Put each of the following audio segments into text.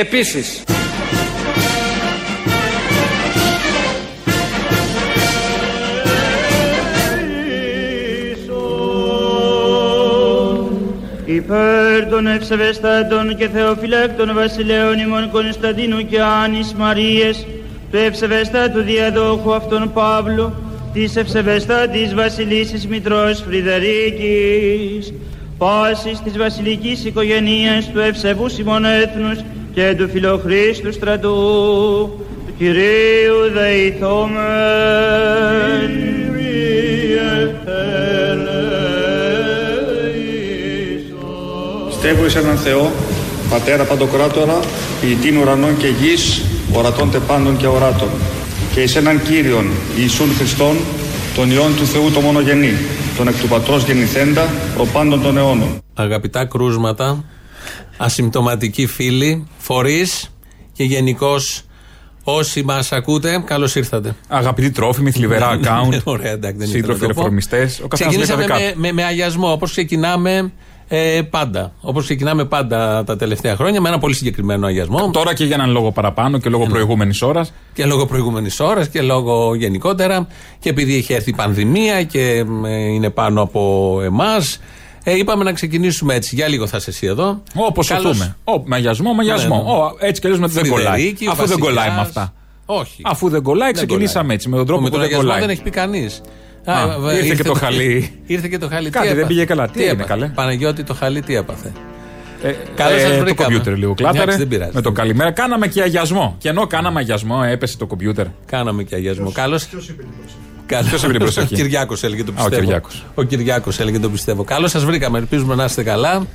Επίσης, υπέρ των ευσεβεστάτων και θεοφυλάκτων βασιλέων ημών Κωνσταντίνου και Άνης Μαρίες, του ευσεβεστάτου διαδόχου αυτών Παύλου, της ευσεβεστάτης βασιλίσης Μητρός Φρυδερίκης, πάσης της βασιλικής οικογενείας του ευσεβούς ημών έθνους και του φιλοχρίστου στρατού, του Κυρίου δεηθόμεν. Πιστεύω εις έναν Θεό, Πατέρα Παντοκράτορα, ποιητήν ουρανών και γης, ορατών τεπάντων και οράτων. Και εις έναν Κύριον, Ιησούν Χριστόν, τον Υιόν του Θεού το μονογενή, τον εκ του Πατρός γεννηθέντα, προπάντων των αιώνων. Αγαπητά κρούσματα, ασυμπτωματικοί φίλοι, φορείς και γενικώς όσοι μας ακούτε, καλώς ήρθατε. Αγαπητοί τρόφιμοι, θλιβερά account. Ωραία, εντάξει, δεν ήθελα Σύντροφοι να το πω. ρεφορμιστές. Ο καθένας Ξεκινήσαμε με, με, με αγιασμό, όπως ξεκινάμε ε, πάντα. Όπως ξεκινάμε πάντα τα τελευταία χρόνια, με ένα πολύ συγκεκριμένο αγιασμό. Τώρα και για έναν λόγο παραπάνω και λόγω προηγούμενης ώρας. Και λόγω προηγούμενης ώρας και λόγω γενικότερα. Και επειδή έχει έρθει η πανδημία και ε, είναι πάνω από εμάς. Ε, είπαμε να ξεκινήσουμε έτσι. Για λίγο θα είσαι εσύ εδώ. Όπω Καλώς- σωθούμε. Ω, μαγιασμό, μαγιασμό. Ναι, ναι. Ω, έτσι κι αλλιώς δεν κολλάει. Φρυδερίκη, ο Αφού δεν κολλάει με Βασιλιάς. αυτά. Όχι. Αφού δεν κολλάει, ξεκινήσαμε έτσι. Με τον τρόπο με που τον δεν αγιασμό κολλάει. δεν έχει πει κανείς. Α, ήρθε και το χαλί. Ήρθε και το χαλί. Κάτι Τι δεν έπαθε; πήγε καλά. Τι έγινε, έπαθε; καλέ; Παναγιώτη το χαλί τι έπαθε; Ε, Καλώς σας το βρήκαμε. κομπιούτερ λίγο Εντάξει, κλάταρε. δεν πειράζει. Με το καλημέρα. Κάναμε και αγιασμό. Και ενώ κάναμε αγιασμό, έπεσε το κομπιούτερ. Κάναμε και αγιασμό. Καλώς. Ποιος Ποιος είπε την προσοχή; Ο Κυριάκος έλεγε το Α, ο πιστεύω. Κυριάκος. Ο Κυριάκος έλεγε το πιστεύω. Καλώς σας βρήκαμε. Ελπίζουμε να είστε καλά.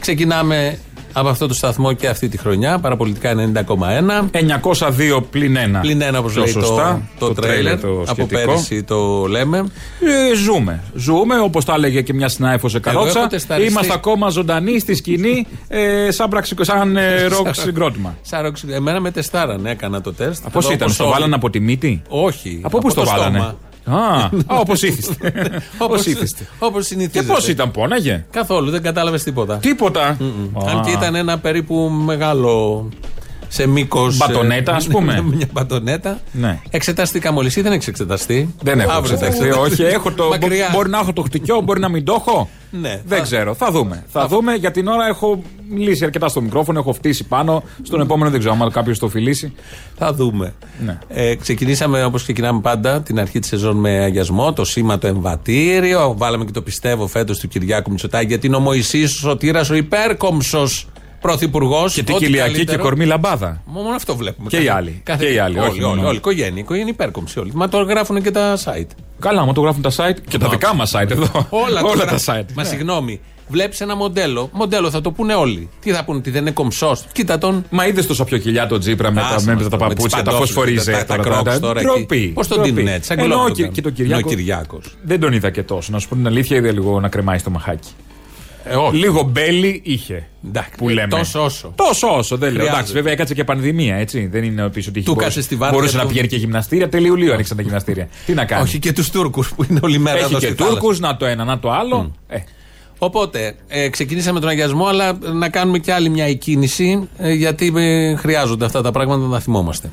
Ξεκινάμε από αυτό το σταθμό και αυτή τη χρονιά. Παραπολιτικά 90,1. 902 πλην 1. Πλην ένα, όπως Πιο λέει το, σωστά. το, τρέιλερ. το από σχετικό. πέρυσι το λέμε. Ε, ζούμε. Ζούμε, όπως τα έλεγε και μια συνάδελφο σε έχω καρότσα. τεσταριστεί. Είμαστε ακόμα ζωντανοί στη σκηνή, ε, σαν, πραξικο, σαν ε, ροκ συγκρότημα. Σαν ροξ- Εμένα με τεστάρανε, έκανα το τεστ. Πώς Εδώ ήταν, όπως στο όλοι. βάλανε από τη μύτη; Όχι. Από πού στο το βάλανε; Στόμα. Α, όπως ήθιστε. Όπως Όπως, ήθιστε. όπως Και συνηθίζεται. πώς ήταν, πόναγε; Καθόλου, δεν κατάλαβες τίποτα. Τίποτα. Αν και ήταν ένα περίπου μεγάλο σε μήκος. Μπατονέτα, ας πούμε. μια μπατονέτα. Ναι. Εξεταστήκα μόλι. Ή δεν έχει εξεταστεί. Δεν έχω Αύριο θα εξεταστεί. εξεταστεί. Όχι, έχω το, Μακριά. μπορεί να έχω το χτυκιό, μπορεί να μην το έχω. Ναι, δεν θα- ξέρω. Θα δούμε. Θα δούμε. Για την ώρα έχω μιλήσει αρκετά στο μικρόφωνο, έχω φτύσει πάνω. Στον επόμενο δεν ξέρω, αν κάποιος το φιλήσει. Θα δούμε. Ναι. Ε, ξεκινήσαμε όπως ξεκινάμε πάντα την αρχή της σεζόν με αγιασμό, το σήμα το εμβατήριο. Βάλαμε και το πιστεύω φέτος του Κυριάκου Μητσοτάκη γιατί είναι ο Μωυσής ο Σωτήρας, ο υπέρκομψος πρωθυπουργός. Και την Κυλιακή και κορμί λαμπάδα. Μόνο αυτό βλέπουμε. Και οι άλλοι. Και οι άλλοι, Όλοι, όχι όλοι, μόνο. όλοι. Οικογένεια, οικογένεια υπέρκομψη όλοι. Μα το γράφουν και τα site. Καλά, μου το γράφουν τα site και τα δικά μας site εδώ. Όλα, Όλα τώρα. τα site. Μα Ναι. συγγνώμη. Βλέπεις ένα μοντέλο. Μοντέλο θα το πούνε όλοι. Τι θα πούνε, ότι δεν είναι κομψός. Κοίτα τον. Μα είδες τόσο πιο κοιλιά το τζίπρα με Άσε τα, μας με τα τώρα, με τις παπούτσια, τα παντόφλες, φωσφορίζε. τα- τα Crocs τώρα εκεί. Ντροπή. Πώς τον ντροπή. δίνουν έτσι, σαν Ενώ γκλόπ και, το και τον κάνουν. Κυριάκο. Ο Κυριάκος. Δεν τον είδα και τόσο. Να σου πω την αλήθεια, είδα λίγο να κρεμάει στο μαχάκι. Ε, όχι. Λίγο μπέλι είχε. Εντάξει, που λέμε. τόσο όσο. Τόσο όσο, δεν λέω. Χρειάζεται. Εντάξει, βέβαια έκατσε και πανδημία, έτσι. Δεν είναι πίσω ότι είχε Του μπορούσε- κάτσε στη βάρκα Μπορούσε να του. πηγαίνει και γυμναστήρια. Τελείου λίγο ανοίξαν τα γυμναστήρια. Τι να κάνει; Όχι και τους Τούρκους που είναι όλη μέρα Έχει εδώ και στη θάλασσα. Τούρκους, να το ένα, να το άλλο. Ε, Οπότε, ε, ξεκινήσαμε τον αγιασμό, αλλά να κάνουμε και άλλη μια εκκίνηση, ε, γιατί ε, χρειάζονται αυτά τα πράγματα να τα θυμόμαστε.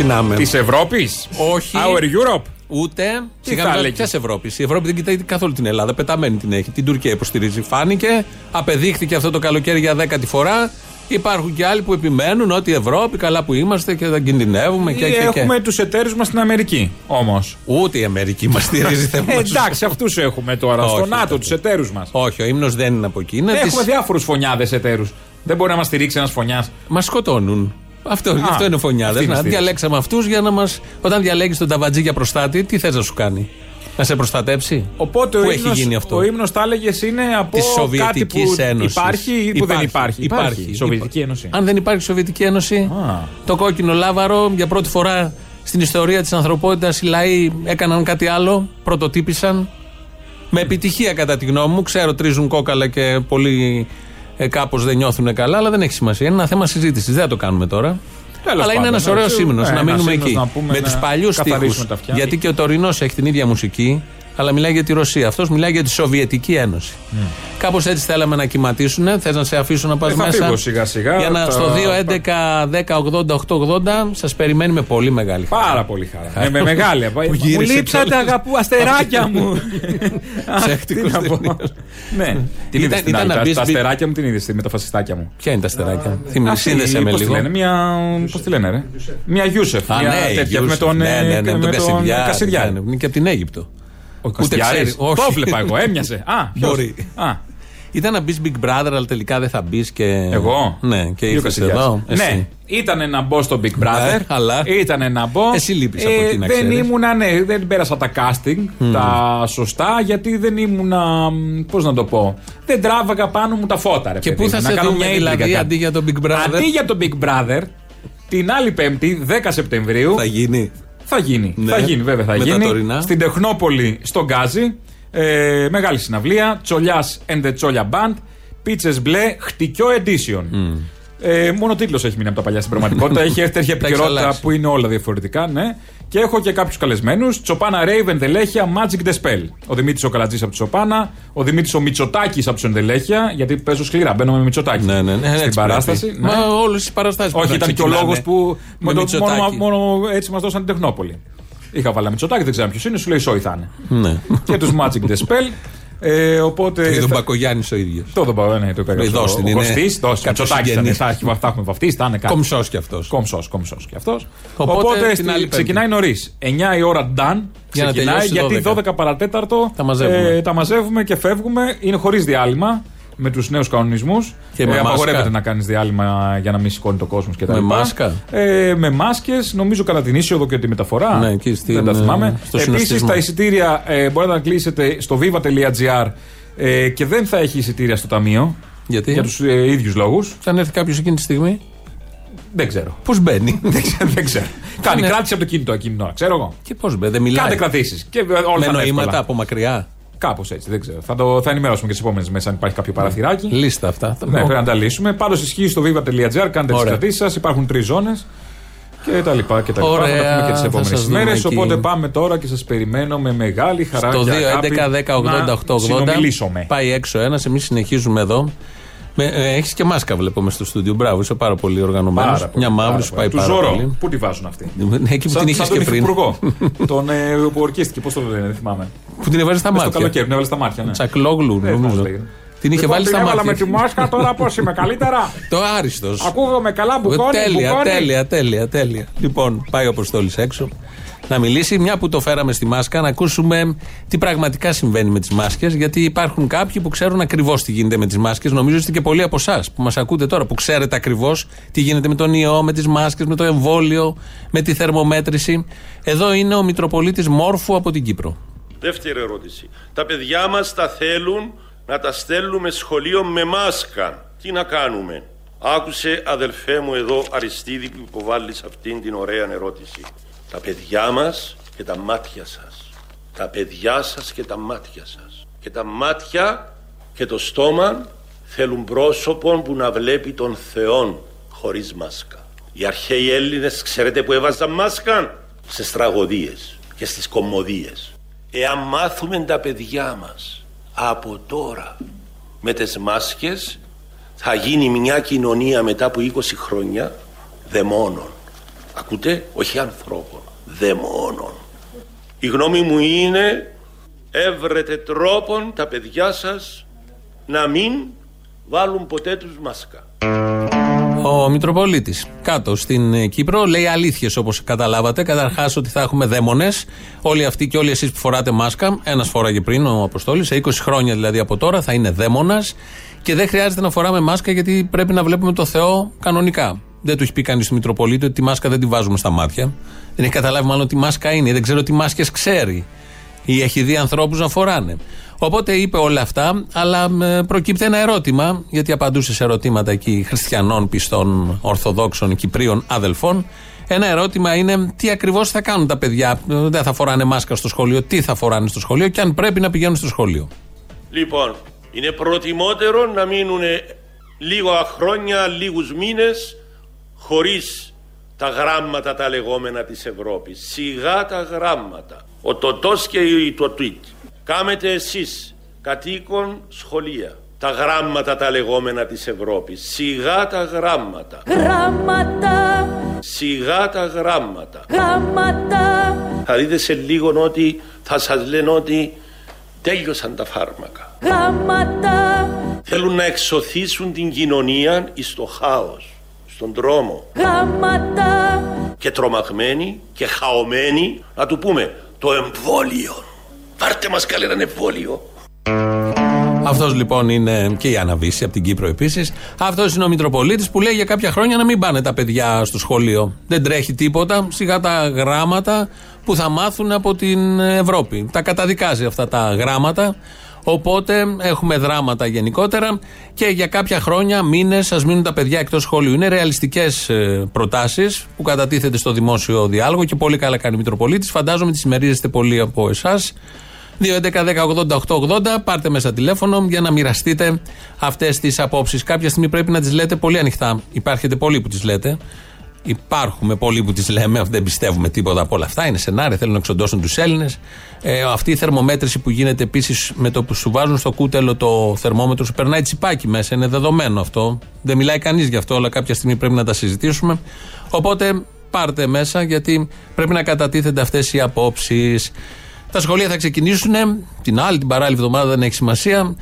Ξεκινάμε. Της Ευρώπης; Όχι. Our Europe. Ούτε. Τι Σιγά θα μην έλεγε. Ποιας Ευρώπης. Η Ευρώπη δεν κοιτάει καθόλου την Ελλάδα. Πεταμένη την έχει. Την Τουρκία υποστηρίζει. Φάνηκε. Απεδείχθηκε αυτό το καλοκαίρι για δέκατη φορά. Υπάρχουν και άλλοι που επιμένουν ότι η Ευρώπη, καλά που είμαστε και δεν κινδυνεύουμε και, και, και. Έχουμε τους εταίρους μας στην Αμερική όμως. Ούτε η Αμερική μας στηρίζει θέμα. Ε, εντάξει, αυτούς έχουμε τώρα. Όχι, στο ΝΑΤΟ, όχι. τους εταίρους μας. Όχι, ο ύμνος δεν είναι από εκεί. Είναι Έχουμε της... διάφορους φωνιάδες εταίρους. Δεν μπορεί να μας στηρίξει ένας φωνιάς. Μας σκοτώνουν. Αυτό, γι' αυτό είναι φωνιάδε. αυτή είναι η Να στήριξη. διαλέξαμε αυτούς για να μα. Όταν διαλέγεις τον ταβατζή για προστάτη, τι θες να σου κάνει; Να σε προστατέψει; Οπότε Πού ο έχει ύμνος, γίνει αυτό; ο ύμνος τα έλεγες είναι από Της κάτι Σοβιετικής που Ένωσης. υπάρχει ή που δεν υπάρχει. Υπάρχει; Σοβιετική Υπά- Ένωση. Αν δεν υπάρχει Σοβιετική Ένωση, Α. το κόκκινο λάβαρο για πρώτη φορά στην ιστορία της ανθρωπότητας οι λαοί έκαναν κάτι άλλο, πρωτοτύπησαν. Με επιτυχία κατά τη γνώμη μου. Ξέρω τρίζουν κόκαλα και πολλοί ε, κάπως δεν νιώθουν καλά, αλλά δεν έχει σημασία. Είναι ένα θέμα συζήτησης. Δεν θα το κάνουμε τώρα. Τέλος αλλά είναι πάντων, ένας ωραίος έτσι, ύμνος ναι, να ένας μείνουμε ύμνος εκεί. να πούμε με να τους παλιούς καθαρίσουμε στίχου. τα αυτιά. Γιατί και ο τωρινός έχει την ίδια μουσική, αλλά μιλάει για τη Ρωσία. Αυτός μιλάει για τη Σοβιετική Ένωση. Mm. Κάπως έτσι θέλαμε να κυματίσουν. Θες να σε αφήσω να πας Ε, θα μέσα. φύγω σιγά-σιγά, Για να, θα- στο 2, 11, 10, 80, 880 σας περιμένει με πολύ μεγάλη χαρά. Πάρα πολύ χαρά. Ε, με μεγάλη. Μου γύρισε λείψατε κιόλας. αγαπού αστεράκια μου. Αχ, Ψεύτικος Τι να πω. ταινίας. Ναι. Την είδες την ήταν άλλη, να τα- μπεις- Τα αστεράκια μου την είδες με τα φασιστάκια μου. Ποια είναι τα στεράκια. Θύμη, Αυτή, σύνδεσε με πώς τη λίγο. λένε, μια. Πώς τη λένε, ρε; Μια Γιούσεφ. Α, Μια ναι, τέτοια Γιούσεφ. με τον. ναι, ε, ναι, ναι, με με τον Κασιδιάρη. Κασιδιάρη. Ναι, Είναι και από την Αίγυπτο. Ο Ούτε Κασιδιάρης. ξέρει. Όχι. Το βλέπα εγώ, έμοιαζε. Α, ποιος; Μπορεί. Α, Ήταν να μπεις Big Brother, αλλά τελικά δεν θα μπεις και. εγώ; Ναι, και Ή ο ήρθες Κασιδιάρης. εδώ. εσύ. Ναι, ήταν να μπω στο Big Brother. Ναι, αλλά- Ήταν να μπω. Εσύ λείπεις από εκεί, να Δεν ξέρεις. ήμουνα, ναι, δεν πέρασα τα casting τα σωστά γιατί δεν ήμουνα. Πώς να το πω. Δεν τράβαγα πάνω μου τα φώτα, ρε Και παιδί πού θα μου, σε να κάνω δούμε μια δηλαδή ίντριγκα κάτι. αντί για τον Big Brother; Αντί για το Big Brother, την άλλη Πέμπτη, 10 Σεπτεμβρίου, Θα γίνει. Θα γίνει. Ναι. Θα γίνει, βέβαια θα Με τα γίνει. τωρινά. Στην Τεχνόπολη, στον Γκάζι. Ε, μεγάλη συναυλία. Τσολιάς and the Τσόλια Band. Πίτσε μπλε, χτυκιό edition. Ε, μόνο τίτλος έχει μείνει από τα παλιά στην πραγματικότητα. έχει έρθει τέτοια Τα έχεις επικαιρότητα αλλάξει. που είναι όλα διαφορετικά, ναι. Και έχω και κάποιους καλεσμένους. Τσοπάνα Raven, Δελέχεια, Magic the Spell. Ο Δημήτρης ο Καλατζής από τη Τσοπάνα. Ο Δημήτρης ο Μητσοτάκης από του Ενδελέχεια. Γιατί παίζω σκληρά. Μπαίνω με Μητσοτάκη. Ναι, ναι, ναι. Στην έτσι παράσταση. πρέπει. ναι. Μα όλες τι παραστάσεις. Όχι, ήταν και ο λόγος που. Με με το- μόνο, Μητσοτάκη. μόνο έτσι μας δώσαν την Τεχνόπολη. Είχα βάλει Μητσοτάκη, δεν ξέρω ποιος είναι, σου λέει Σόι θα είναι. Ναι. και τους Magic the Spell. Ε, οπότε. Και τον θα- Μπακογιάννης ο ίδιος. Το δεν πάω, ναι, το Ε, έκανα. δώσ' την, είναι Κωστής, δώσει. κάποιος Μητσοτάκη ήταν. συγγενής. Θα έχει- θα έχουμε βαφτίσει, θα είναι κάτι. Κομψός κι αυτός. Κομψός, κομψός και αυτός. Οπότε, Οπότε, την στη- άλλη Πέμπτη. ξεκινάει νωρίς. 9 η ώρα done. Για να Ξεκινάει τελειώσει γιατί 12. 12 παρατέταρτο Τα μαζεύουμε. ε, τα μαζεύουμε και φεύγουμε. Είναι χωρίς διάλειμμα με τους νέους κανονισμούς. Και με απαγορεύεται μάσκα. να κάνεις διάλειμμα για να μην σηκώνει το κόσμος κτλ. Με μάσκα. Ε, με μάσκες, νομίζω κατά την είσοδο και τη μεταφορά. Ναι, εκεί στην, Δεν τα θυμάμαι. ε, στο Επίσης συνοστισμό. τα εισιτήρια ε, μπορείτε να κλείσετε στο viva.gr ε, και δεν θα έχει εισιτήρια στο ταμείο. Γιατί; Για τους ε, ίδιους λόγους. Αν έρθει κάποιος εκείνη τη στιγμή, Δεν ξέρω. πώς μπαίνει; δεν ξέρω. Δεν ξέρω. Κάνει Ναι. κράτηση από το κινητό εκείνη την ώρα, ξέρω εγώ. Και πώς μπαίνει, δεν μιλάει. Κάντε κρατήσεις. Και όλα Με θα είναι νοήματα εύκολα. από μακριά; Κάπως έτσι, δεν ξέρω. Θα, το, θα ενημερώσουμε και τις επόμενες μέρες αν υπάρχει κάποιο παραθυράκι. Λίστα αυτά. Ναι, πρέπει να τα λύσουμε. Πάντως ισχύει στο viva.gr, κάντε τις Ωραία. κρατήσεις σας. Υπάρχουν τρεις ζώνες. Και τα λοιπά και τα λοιπά. Ωραία, Θα τα πούμε και τις θα επόμενες σας δούμε μέρες. εκεί. Οπότε πάμε τώρα και σας περιμένω με μεγάλη χαρά Στο και 2, αγάπη 11, 10, 80, να 8, 80. συνομιλήσουμε. Πάει έξω ένας, εμείς συνεχίζουμε εδώ. Έχεις και μάσκα, βλέπουμε στο στούντιο. Μπράβο, είσαι πάρα πολύ οργανωμένος. Πάρα πολύ, Μια μαύρη πάρα σου πάει πολύ. πάρα Του Ζώρο, πολύ. πού τη βάζουν αυτή; Ναι, Εκεί που Σαν, την σαν είχες τον και πριν. υφυπουργό. τον ε, που ορκίστηκε, πώς το λένε, δεν θυμάμαι. Που την έβαλες στα Μες στο μάτια. καλοκαίρι, την έβαλες στα μάτια. Ναι. Τσακλόγλου, Δεν θυμάμαι πώς νομίζω. λέγεται. Την είχε Λοιπόν, βάλει την στα έβαλα με μάτια. τη μάσκα, τώρα πώς είμαι, καλύτερα; Το άριστος. Ακούγομαι καλά, μπουκώνει, Τέλεια, μπουκώνει. τέλεια, τέλεια, τέλεια. Λοιπόν, πάει ο Αποστόλης έξω να μιλήσει. Μια που το φέραμε στη μάσκα, να ακούσουμε τι πραγματικά συμβαίνει με τις μάσκες. Γιατί υπάρχουν κάποιοι που ξέρουν ακριβώς τι γίνεται με τις μάσκες. Νομίζω είστε και πολλοί από εσάς που μας ακούτε τώρα, που ξέρετε ακριβώς τι γίνεται με τον ιό, με τις μάσκες, με το εμβόλιο, με τη θερμομέτρηση. Εδώ είναι ο Μητροπολίτης Μόρφου από την Κύπρο. Δεύτερη ερώτηση. Τα παιδιά μας τα θέλουν να τα στέλνουμε σχολείο με μάσκα. Τι να κάνουμε; Άκουσε αδελφέ μου εδώ Αριστίδη που υποβάλλεις αυτήν την ωραία ερώτηση. Τα παιδιά μας και τα μάτια σας. Τα παιδιά σας και τα μάτια σας. Και τα μάτια και το στόμα θέλουν πρόσωπο που να βλέπει τον Θεόν χωρίς μάσκα. Οι αρχαίοι Έλληνες ξέρετε που έβαζαν μάσκα; Στις τραγωδίες και στις κομμωδίες. Εάν μάθουμε τα παιδιά μας από τώρα με τις μάσκες θα γίνει μια κοινωνία μετά από 20 χρόνια δαιμόνων. Ακούτε, όχι ανθρώπων, δαιμόνων. Η γνώμη μου είναι έβρετε τρόπον τα παιδιά σας να μην βάλουν ποτέ τους μάσκα. Ο Μητροπολίτης κάτω στην ε, Κύπρο λέει αλήθειες όπως καταλάβατε. Καταρχάς ότι θα έχουμε δαίμονες. Όλοι αυτοί και όλοι εσείς που φοράτε μάσκα, ένας φοράγε πριν ο Αποστόλης, σε 20 χρόνια δηλαδή από τώρα θα είναι δαίμονας και δεν χρειάζεται να φοράμε μάσκα γιατί πρέπει να βλέπουμε το Θεό κανονικά. Δεν του έχει πει κανείς στο Μητροπολίτη ότι τη μάσκα δεν τη βάζουμε στα μάτια. Δεν έχει καταλάβει μάλλον τι μάσκα είναι. Δεν ξέρω τι μάσκες ξέρει. Ή έχει δει ανθρώπους να φοράνε. Οπότε είπε όλα αυτά, αλλά προκύπτει ένα ερώτημα, γιατί απαντούσε σε ερωτήματα εκεί χριστιανών, πιστών, Ορθοδόξων, Κυπρίων, αδελφών. Ένα ερώτημα είναι τι ακριβώς θα κάνουν τα παιδιά; Δεν θα φοράνε μάσκα στο σχολείο, τι θα φοράνε στο σχολείο και αν πρέπει να πηγαίνουν στο σχολείο; Λοιπόν, είναι προτιμότερο να μείνουν λίγα χρόνια, λίγους μήνες χωρίς τα γράμματα τα λεγόμενα της Ευρώπης. Σιγά τα γράμματα. Ο τοτός και το τουίτ. Κάμετε εσείς κατοίκον σχολεία. Τα γράμματα τα λεγόμενα της Ευρώπης. Σιγά τα γράμματα. Γράμματα. Σιγά τα γράμματα. Γράμματα. Θα δείτε σε λίγο ότι θα σας λένε ότι τέλειωσαν τα φάρμακα. Γράμματα. Θέλουν να εξωθήσουν την κοινωνία στο χάος, στον τρόμο. Γράμματα. Και τρομαγμένοι και χαωμένοι να του πούμε το εμβόλιο. Πάρτε μας καλέ ένα εμβόλιο. Αυτός λοιπόν είναι και η Αναβίση από την Κύπρο επίσης. Αυτός είναι ο Μητροπολίτης που λέει για κάποια χρόνια να μην πάνε τα παιδιά στο σχολείο. Δεν τρέχει τίποτα. Σιγά τα γράμματα που θα μάθουν από την Ευρώπη. Τα καταδικάζει αυτά τα γράμματα. Οπότε έχουμε δράματα γενικότερα και για κάποια χρόνια, μήνες, ας μείνουν τα παιδιά εκτός σχολείου. Είναι ρεαλιστικές ε, προτάσεις που κατατίθεται στο δημόσιο διάλογο και πολύ καλά κάνει ο Μητροπολίτης. Φαντάζομαι τι συμμερίζεστε πολλοί από εσάς. 2.11.10.80.880 πάρτε μέσα τηλέφωνο για να μοιραστείτε αυτές τις απόψεις. Κάποια στιγμή πρέπει να τις λέτε πολύ ανοιχτά. Υπάρχετε πολλοί που τις λέτε. Υπάρχουμε πολλοί που τις λέμε, δεν πιστεύουμε τίποτα από όλα αυτά. Είναι σενάρια, θέλουν να εξοντώσουν τους Έλληνες. Ε, αυτή η θερμομέτρηση που γίνεται επίσης με το που σου βάζουν στο κούτελο το θερμόμετρο, σου περνάει τσιπάκι μέσα. Είναι δεδομένο αυτό. Δεν μιλάει κανείς γι' αυτό, αλλά κάποια στιγμή πρέπει να τα συζητήσουμε. Οπότε πάρτε μέσα, γιατί πρέπει να κατατίθενται αυτές οι απόψεις. Τα σχολεία θα ξεκινήσουν την άλλη, την παράλληλη εβδομάδα, δεν έχει σημασία.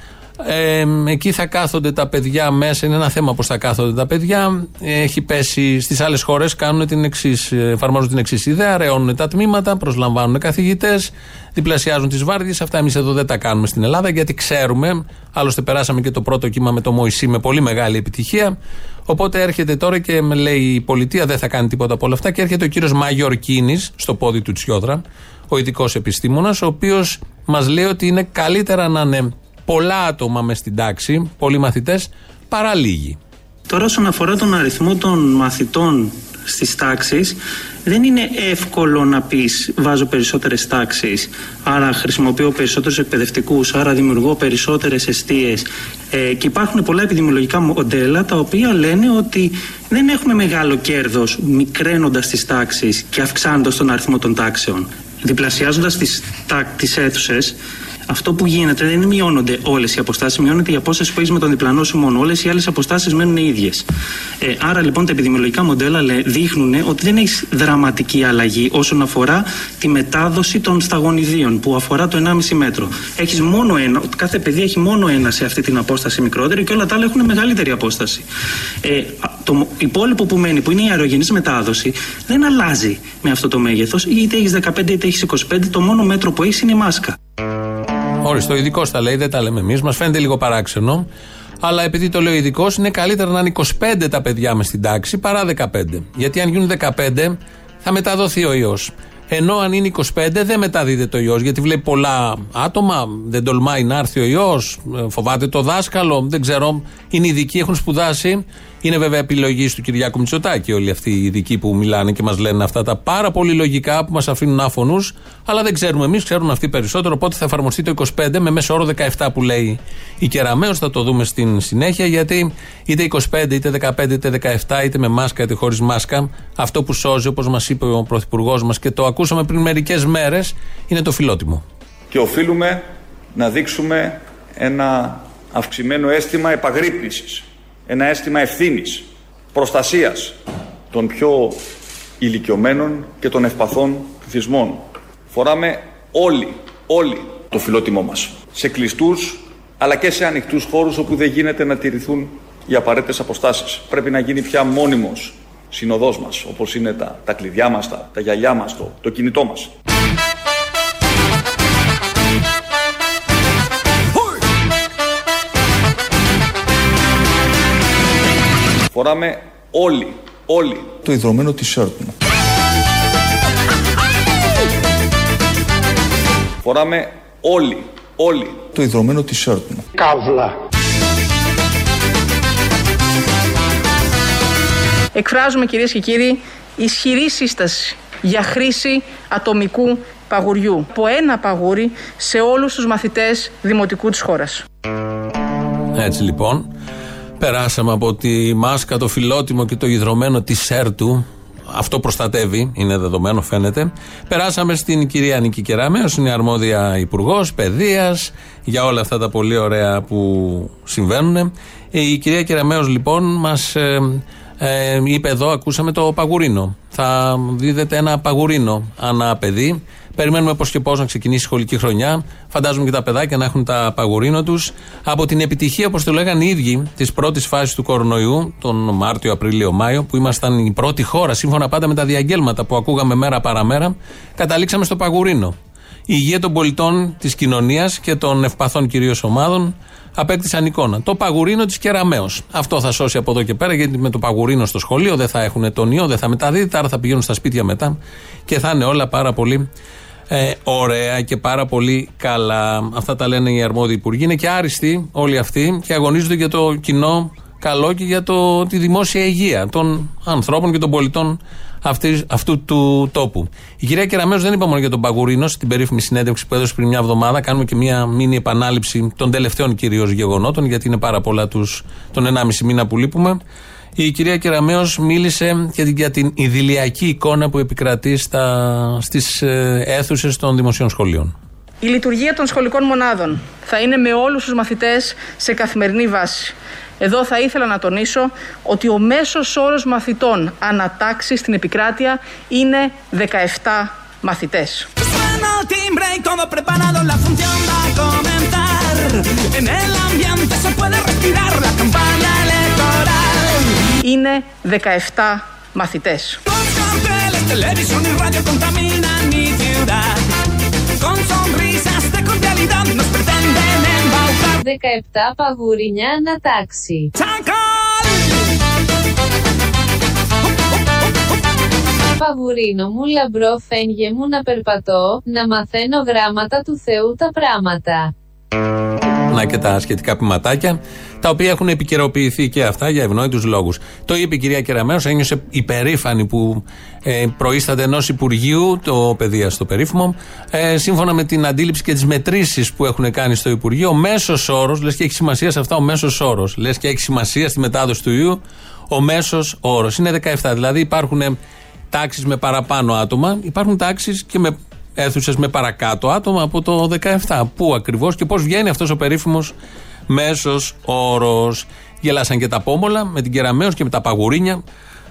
Ε, εκεί θα κάθονται τα παιδιά μέσα. Είναι ένα θέμα πώς θα κάθονται τα παιδιά. Έχει πέσει στις άλλες χώρες, κάνουν την εξής, εφαρμόζουν την εξής ιδέα. Ρεώνουν τα τμήματα, προσλαμβάνουν καθηγητές, διπλασιάζουν τις βάρδιες. Αυτά εμείς εδώ δεν τα κάνουμε στην Ελλάδα γιατί ξέρουμε. Άλλωστε, περάσαμε και το πρώτο κύμα με το Μωυσή με πολύ μεγάλη επιτυχία. Οπότε έρχεται τώρα και με λέει η πολιτεία δεν θα κάνει τίποτα από όλα αυτά. Και έρχεται ο κύριος Μαγιορκίνης στο πόδι του Τσιόδρα, ο ειδικός επιστήμονας, ο οποίος μας λέει ότι είναι καλύτερα να είναι πολλά άτομα μες στην τάξη, πολλοί μαθητές, παρά λίγοι. Τώρα, όσον αφορά τον αριθμό των μαθητών στις τάξεις, δεν είναι εύκολο να πεις βάζω περισσότερες τάξεις, άρα χρησιμοποιώ περισσότερους εκπαιδευτικούς, άρα δημιουργώ περισσότερες αιστείες. Ε, και υπάρχουν πολλά επιδημιολογικά μοντέλα τα οποία λένε ότι δεν έχουμε μεγάλο κέρδος μικραίνοντας τις τάξεις και αυξάνοντας τον αριθμό των τάξεων. Διπλασιάζοντας τις αίθουσες, αυτό που γίνεται δεν μειώνονται όλες οι αποστάσεις, μειώνεται η απόσταση που έχεις με τον διπλανό σου μόνο. Όλες οι άλλες αποστάσεις μένουν οι ίδιες. Ε, άρα λοιπόν τα επιδημιολογικά μοντέλα λέ, δείχνουν ότι δεν έχεις δραματική αλλαγή όσον αφορά τη μετάδοση των σταγονιδίων που αφορά το 1,5 μέτρο. Έχεις μόνο ένα, κάθε παιδί έχει μόνο ένα σε αυτή την απόσταση μικρότερη και όλα τα άλλα έχουν μεγαλύτερη απόσταση. Ε, το υπόλοιπο που μένει, που είναι η αερογενής μετάδοση, δεν αλλάζει με αυτό το μέγεθος. Είτε έχεις 15 είτε έχεις 25, το μόνο μέτρο που έχεις είναι η μάσκα. Ορίστε, ο ειδικός τα λέει, δεν τα λέμε εμείς. Μας φαίνεται λίγο παράξενο. Αλλά επειδή το λέει ο ειδικός, είναι καλύτερα να είναι 25 τα παιδιά μες στην τάξη παρά 15. Γιατί αν γίνουν 15, θα μεταδοθεί ο ιός. Ενώ αν είναι 25, δεν μεταδίδεται το ιός. Γιατί βλέπει πολλά άτομα, δεν τολμάει να έρθει ο ιός, φοβάται το δάσκαλο, δεν ξέρω. Είναι ειδικοί, έχουν σπουδάσει είναι βέβαια επιλογή του Κυριάκου Μητσοτάκη όλοι αυτοί οι ειδικοί που μιλάνε και μας λένε αυτά τα πάρα πολύ λογικά που μας αφήνουν άφωνους, αλλά δεν ξέρουμε εμείς, ξέρουν αυτοί περισσότερο. Οπότε θα εφαρμοστεί το 25 με μέσο όρο 17 που λέει η Κεραμαίο. Θα το δούμε στην συνέχεια γιατί είτε 25 είτε 15 είτε 17 είτε με μάσκα είτε χωρίς μάσκα, αυτό που σώζει όπως μας είπε ο Πρωθυπουργός μας και το ακούσαμε πριν μερικές μέρες είναι το φιλότιμο. Και οφείλουμε να δείξουμε ένα αυξημένο αίσθημα επαγρύπνησης ένα αίσθημα ευθύνης, προστασίας των πιο ηλικιωμένων και των ευπαθών πληθυσμών. Φοράμε όλοι, όλοι το φιλότιμό μας. Σε κλειστούς αλλά και σε ανοιχτούς χώρους όπου δεν γίνεται να τηρηθούν οι απαραίτητες αποστάσεις. Πρέπει να γίνει πια μόνιμος συνοδός μας, όπως είναι τα, τα κλειδιά μας, τα, τα γυαλιά μας, το, το κινητό μας. Φοράμε όλοι όλοι το ιδρωμένο t-shirt μου. Φοράμε όλοι, όλοι το ιδρωμένο t-shirt μου. Εκφράζουμε κυρίες και κύριοι ισχυρή σύσταση για χρήση ατομικού παγουριού. Από ένα παγούρι σε όλους τους μαθητές δημοτικού της χώρας. Έτσι λοιπόν, περάσαμε από τη μάσκα, το φιλότιμο και το ιδρωμένο της του. Αυτό προστατεύει, είναι δεδομένο, φαίνεται. Περάσαμε στην κυρία Νίκη Κεράμεω, είναι αρμόδια υπουργός παιδείας για όλα αυτά τα πολύ ωραία που συμβαίνουν. Ε, Η κυρία Κεραμέως λοιπόν μας ε, είπε εδώ, ακούσαμε το παγουρίνο. Θα δίδεται ένα παγουρίνο ανά παιδί. Περιμένουμε πώς και πώς να ξεκινήσει η σχολική χρονιά. Φαντάζομαι και τα παιδάκια να έχουν τα παγουρίνο τους. Από την επιτυχία, όπως το λέγανε οι ίδιοι, της πρώτης φάσης του κορονοϊού, τον Μάρτιο, Απρίλιο, Μάιο, που ήμασταν η πρώτη χώρα, σύμφωνα πάντα με τα διαγγέλματα που ακούγαμε μέρα παραμέρα, καταλήξαμε στο παγουρίνο. Η υγεία των πολιτών, της κοινωνίας και των ευπαθών κυρίως ομάδων απέκτησαν εικόνα. Το παγουρίνο της Κεραμαίο. Αυτό θα σώσει από εδώ και πέρα, γιατί με το παγουρίνο στο σχολείο δεν θα έχουν τον ιό, δεν θα μεταδίδεται, άρα θα πηγαίνουν στα σπίτια μετά και θα είναι όλα πάρα πολύ ε, ωραία και πάρα πολύ καλά. Αυτά τα λένε οι αρμόδιοι υπουργοί. Είναι και άριστοι όλοι αυτοί και αγωνίζονται για το κοινό καλό και για το, τη δημόσια υγεία των ανθρώπων και των πολιτών αυτής, αυτού του τόπου. Η κυρία Κεραμέως δεν είπα μόνο για τον Παγουρίνο στην περίφημη συνέντευξη που έδωσε πριν μια εβδομάδα. Κάνουμε και μια μήνυ επανάληψη των τελευταίων κυρίως γεγονότων, γιατί είναι πάρα πολλά τους, τον 1,5 μήνα που λείπουμε. Η κυρία Κεραμέως μίλησε και για την ιδηλιακή εικόνα που επικρατεί στα, στις ε, αίθουσες των δημοσίων σχολείων. Η λειτουργία των σχολικών μονάδων θα είναι με όλους τους μαθητές σε καθημερινή βάση. Εδώ θα ήθελα να τονίσω ότι ο μέσος όρος μαθητών ανατάξει στην επικράτεια είναι 17 μαθητές. Suena el timbre y todo preparado, la función va a comenzar. En el ambiente se puede respirar la campaña electoral. Είναι 17 μαθητές. Los carteles, televisión y radio contaminan mi ciudad. Con sonrisas de cordialidad nos pretenden embaucar. 17 παγουρινιά ανατάξει. ¡Chacal! Παγουρίνο μου λαμπρό φαίνγε μου να περπατώ, να μαθαίνω γράμματα του Θεού τα πράγματα. Να και τα σχετικά ποιηματάκια, τα οποία έχουν επικαιροποιηθεί και αυτά για ευνόητους λόγους. Το είπε η κυρία Κεραμέως, ένιωσε υπερήφανη που ε, προείσταται ενός Υπουργείου, το παιδεία στο περίφημο, ε, σύμφωνα με την αντίληψη και τις μετρήσεις που έχουν κάνει στο Υπουργείο, ο μέσος όρος, λες και έχει σημασία σε αυτά ο μέσος όρος, λες και έχει σημασία στη μετάδοση του ιού, ο μέσος όρος. Είναι 17, δηλαδή υπάρχουν τάξεις με παραπάνω άτομα, υπάρχουν τάξεις και με αίθουσες με παρακάτω άτομα από το 17. Πού ακριβώς και πώς βγαίνει αυτός ο περίφημος μέσος όρος. Γελάσαν και τα πόμολα με την κεραμαίο και με τα παγουρίνια.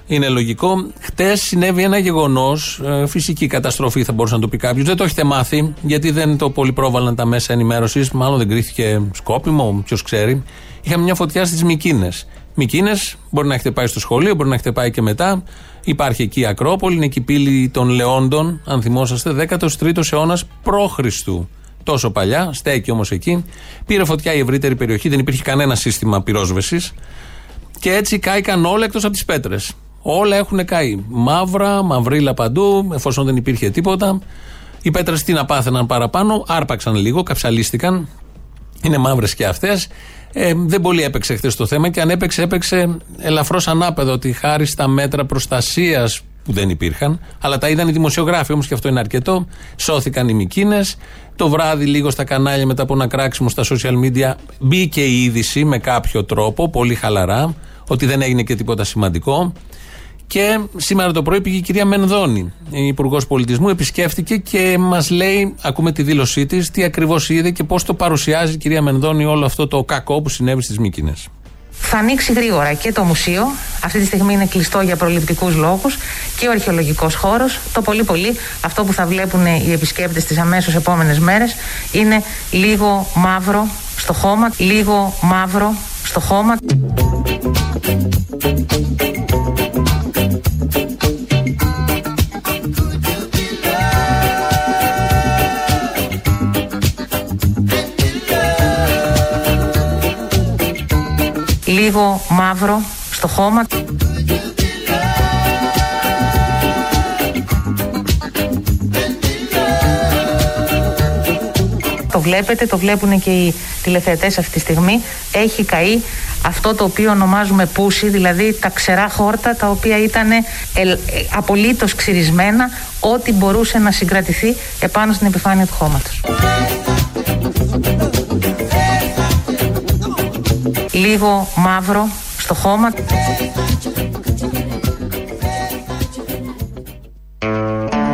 Είναι λογικό. Χτες συνέβη ένα γεγονός, φυσική καταστροφή θα μπορούσε να το πει κάποιος. Δεν το έχετε μάθει, γιατί δεν το πολύ πρόβαλαν τα μέσα ενημέρωσης. Μάλλον δεν κρίθηκε σκόπιμο, ποιο ξέρει. Είχαμε μια φωτιά στις Μικίνες. Μικίνες, μπορεί να έχετε πάει στο σχολείο, μπορεί να έχετε πάει και μετά. Υπάρχει εκεί η Ακρόπολη, είναι εκεί η πύλη των Λεόντων, αν θυμόσαστε, 13ο αιώνας π.Χ. Τόσο παλιά, στέκει όμως εκεί. Πήρε φωτιά η ευρύτερη περιοχή, δεν υπήρχε κανένα σύστημα πυρόσβεσης. Και έτσι κάηκαν όλα εκτός από τις πέτρες. Όλα έχουν καεί. Μαύρα, μαυρίλα παντού, εφόσον δεν υπήρχε τίποτα. Οι πέτρες τι να πάθαιναν παραπάνω, άρπαξαν λίγο, καψαλίστηκαν. Είναι μαύρες και αυτές. Ε, δεν πολύ έπαιξε χθες το θέμα και αν έπαιξε, έπαιξε ελαφρώς ανάπεδο ότι χάρη στα μέτρα προστασίας που δεν υπήρχαν, αλλά τα είδαν οι δημοσιογράφοι όμως και αυτό είναι αρκετό. Σώθηκαν οι Μικίνες. Το βράδυ, λίγο στα κανάλια μετά από ένα κράξιμο στα social media, μπήκε η είδηση με κάποιο τρόπο, πολύ χαλαρά, ότι δεν έγινε και τίποτα σημαντικό. Και σήμερα το πρωί πήγε η κυρία Μενδώνη, η Υπουργός Πολιτισμού, επισκέφτηκε και μας λέει, ακούμε τη δήλωσή της, τι ακριβώς είδε και πώς το παρουσιάζει η κυρία Μενδώνη όλο αυτό το κακό που συνέβη στις Μήκυνε. Θα ανοίξει γρήγορα και το μουσείο. Αυτή τη στιγμή είναι κλειστό για προληπτικούς λόγους και ο αρχαιολογικός χώρος. Το πολύ πολύ αυτό που θα βλέπουν οι επισκέπτες τις αμέσως επόμενες μέρες είναι λίγο μαύρο στο χώμα, λίγο μαύρο στο χώμα. λίγο μαύρο στο χώμα. Το βλέπετε, το βλέπουν και οι τηλεθεατές αυτή τη στιγμή. Έχει καεί αυτό το οποίο ονομάζουμε πούσι, δηλαδή τα ξερά χόρτα τα οποία ήταν ε, ε, απολύτως ξυρισμένα ό,τι μπορούσε να συγκρατηθεί επάνω στην επιφάνεια του χώματος. Λίγο μαύρο στο χώμα.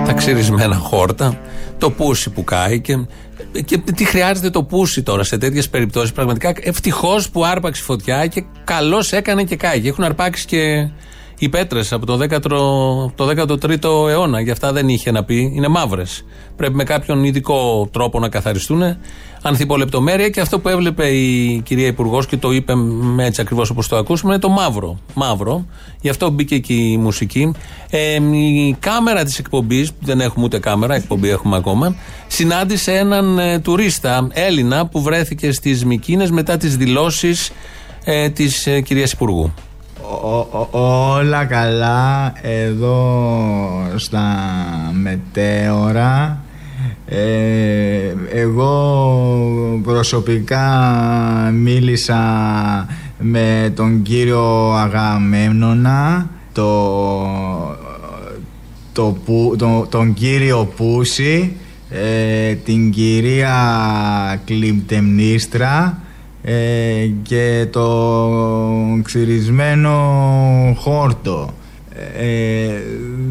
τα ξυρισμένα χόρτα, το πούσι που κάει και, και τι χρειάζεται το πούσι τώρα σε τέτοιες περιπτώσεις. Πραγματικά ευτυχώς που άρπαξε η φωτιά και καλώς έκανε και κάει. Και Έχουν αρπάξει και οι πέτρες από το, 10ο, το 13ο αιώνα. Γι' αυτά δεν είχε να πει. Είναι μαύρες. Πρέπει με κάποιον ειδικό τρόπο να καθαριστούν. Ανθιπολεπτομέρεια και αυτό που έβλεπε η κυρία Υπουργός και το είπε με έτσι ακριβώς όπως το ακούσαμε είναι το μαύρο. Μαύρο. Γι' αυτό μπήκε και η μουσική. Ε, η κάμερα της εκπομπής, δεν έχουμε ούτε κάμερα, εκπομπή έχουμε ακόμα, συνάντησε έναν ε, τουρίστα Έλληνα που βρέθηκε στις Μικίνες μετά τις δηλώσεις ε, της ε, κυρίας Υπουργού. Ο- ο- όλα καλά εδώ στα μετέωρα. Ε, εγώ προσωπικά μίλησα με τον κύριο Αγαμέμνονα το, το, που- το- τον κύριο Πούση ε, την κυρία Κλιπτεμνίστρα ε, και το ξυρισμένο χόρτο. Ε,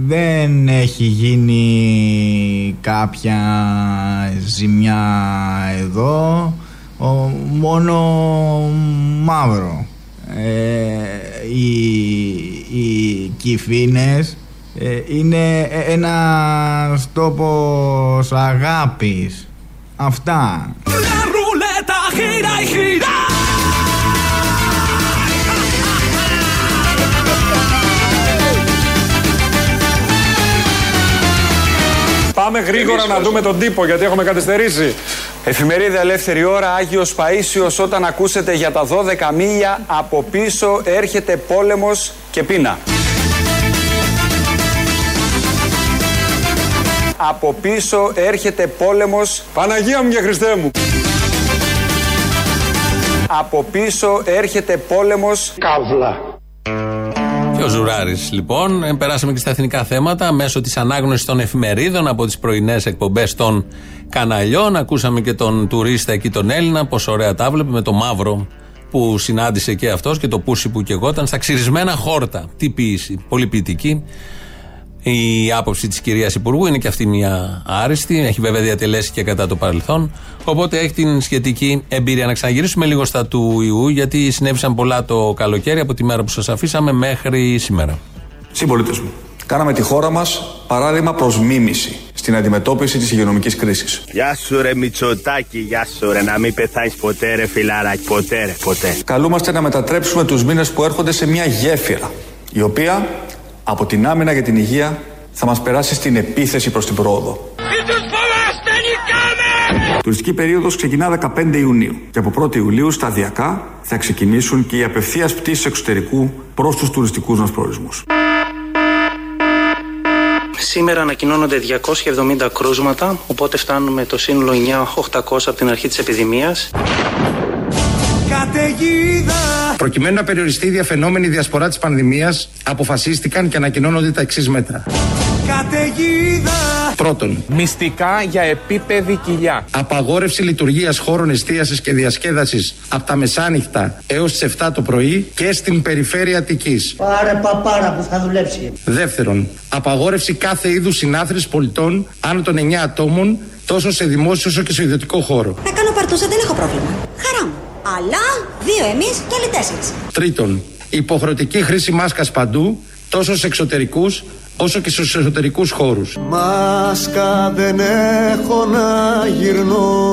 δεν έχει γίνει κάποια ζημιά εδώ, ο, μόνο μαύρο. Ε, οι, οι κυφίνες ε, είναι ένας τόπος αγάπης. Αυτά. La ruleta gira y gira. Πάμε γρήγορα να δούμε τον τύπο γιατί έχουμε καθυστερήσει. Εφημερίδα Ελεύθερη Ώρα, Άγιος Παΐσιος, όταν ακούσετε για τα 12 μίλια, από πίσω έρχεται πόλεμος και πείνα. Από πίσω έρχεται πόλεμος... Παναγία μου και Χριστέ μου. Από πίσω έρχεται πόλεμος... Καύλα. Και ο Ζουράρης, λοιπόν, ε, περάσαμε και στα εθνικά θέματα μέσω της ανάγνωσης των εφημερίδων από τις πρωινές εκπομπές των καναλιών. Ακούσαμε και τον τουρίστα εκεί, τον Έλληνα, πόσο ωραία τα βλέπει με το μαύρο που συνάντησε και αυτός και το πούσι που και εγώ ήταν στα ξυρισμένα χόρτα. Τι ποιήση, πολύ ποιητική. Η άποψη της κυρίας Υπουργού είναι και αυτή μια άριστη. Έχει βέβαια διατελέσει και κατά το παρελθόν. Οπότε έχει την σχετική εμπειρία. Να ξαναγυρίσουμε λίγο στα του ιού, γιατί συνέβησαν πολλά το καλοκαίρι από τη μέρα που σας αφήσαμε μέχρι σήμερα. Συμπολίτες μου, κάναμε τη χώρα μας παράδειγμα προς μίμηση στην αντιμετώπιση της υγειονομικής κρίσης. Γεια σου ρε Μητσοτάκη, γεια σου ρε Να μην πεθάνεις ποτέ ρε φιλαράκι, ποτέ ρε, ποτέ Καλούμαστε να μετατρέψουμε τους μήνες που έρχονται σε μια γέφυρα, η οποία από την άμυνα για την υγεία θα μας περάσει στην επίθεση προς την πρόοδο. Η τουριστική περίοδος ξεκινά 15 Ιουνίου και από 1η Ιουλίου σταδιακά θα ξεκινήσουν και οι απευθείας πτήσεις εξωτερικού προς τους τουριστικούς μας προορισμούς. Σήμερα ανακοινώνονται 270 κρούσματα, οπότε φτάνουμε το σύνολο 9.800 από την αρχή της επιδημίας. Καταιγίδα! Προκειμένου να περιοριστεί η διαφαινόμενη διασπορά της πανδημίας, αποφασίστηκαν και ανακοινώνονται τα εξής μέτρα. Καταιγίδα! Πρώτον, Μυστικά για επίπεδη κοιλιά. απαγόρευση λειτουργίας χώρων εστίασης και διασκέδασης από τα μεσάνυχτα έως τις 7 το πρωί και στην περιφέρεια Αττικής. Πάρε παπάρα που θα δουλέψει. Δεύτερον, απαγόρευση κάθε είδους συνάθρησης πολιτών άνω των 9 ατόμων, τόσο σε δημόσιο όσο και σε ιδιωτικό χώρο. Να κάνω παρτούσα, δεν έχω πρόβλημα. Χαρά μου. Αλλά δύο εμείς και άλλοι τέσσερις. Τρίτον, υποχρεωτική χρήση μάσκας παντού, τόσο σε εξωτερικούς όσο και στους εσωτερικούς χώρους. Μάσκα δεν έχω να γυρνώ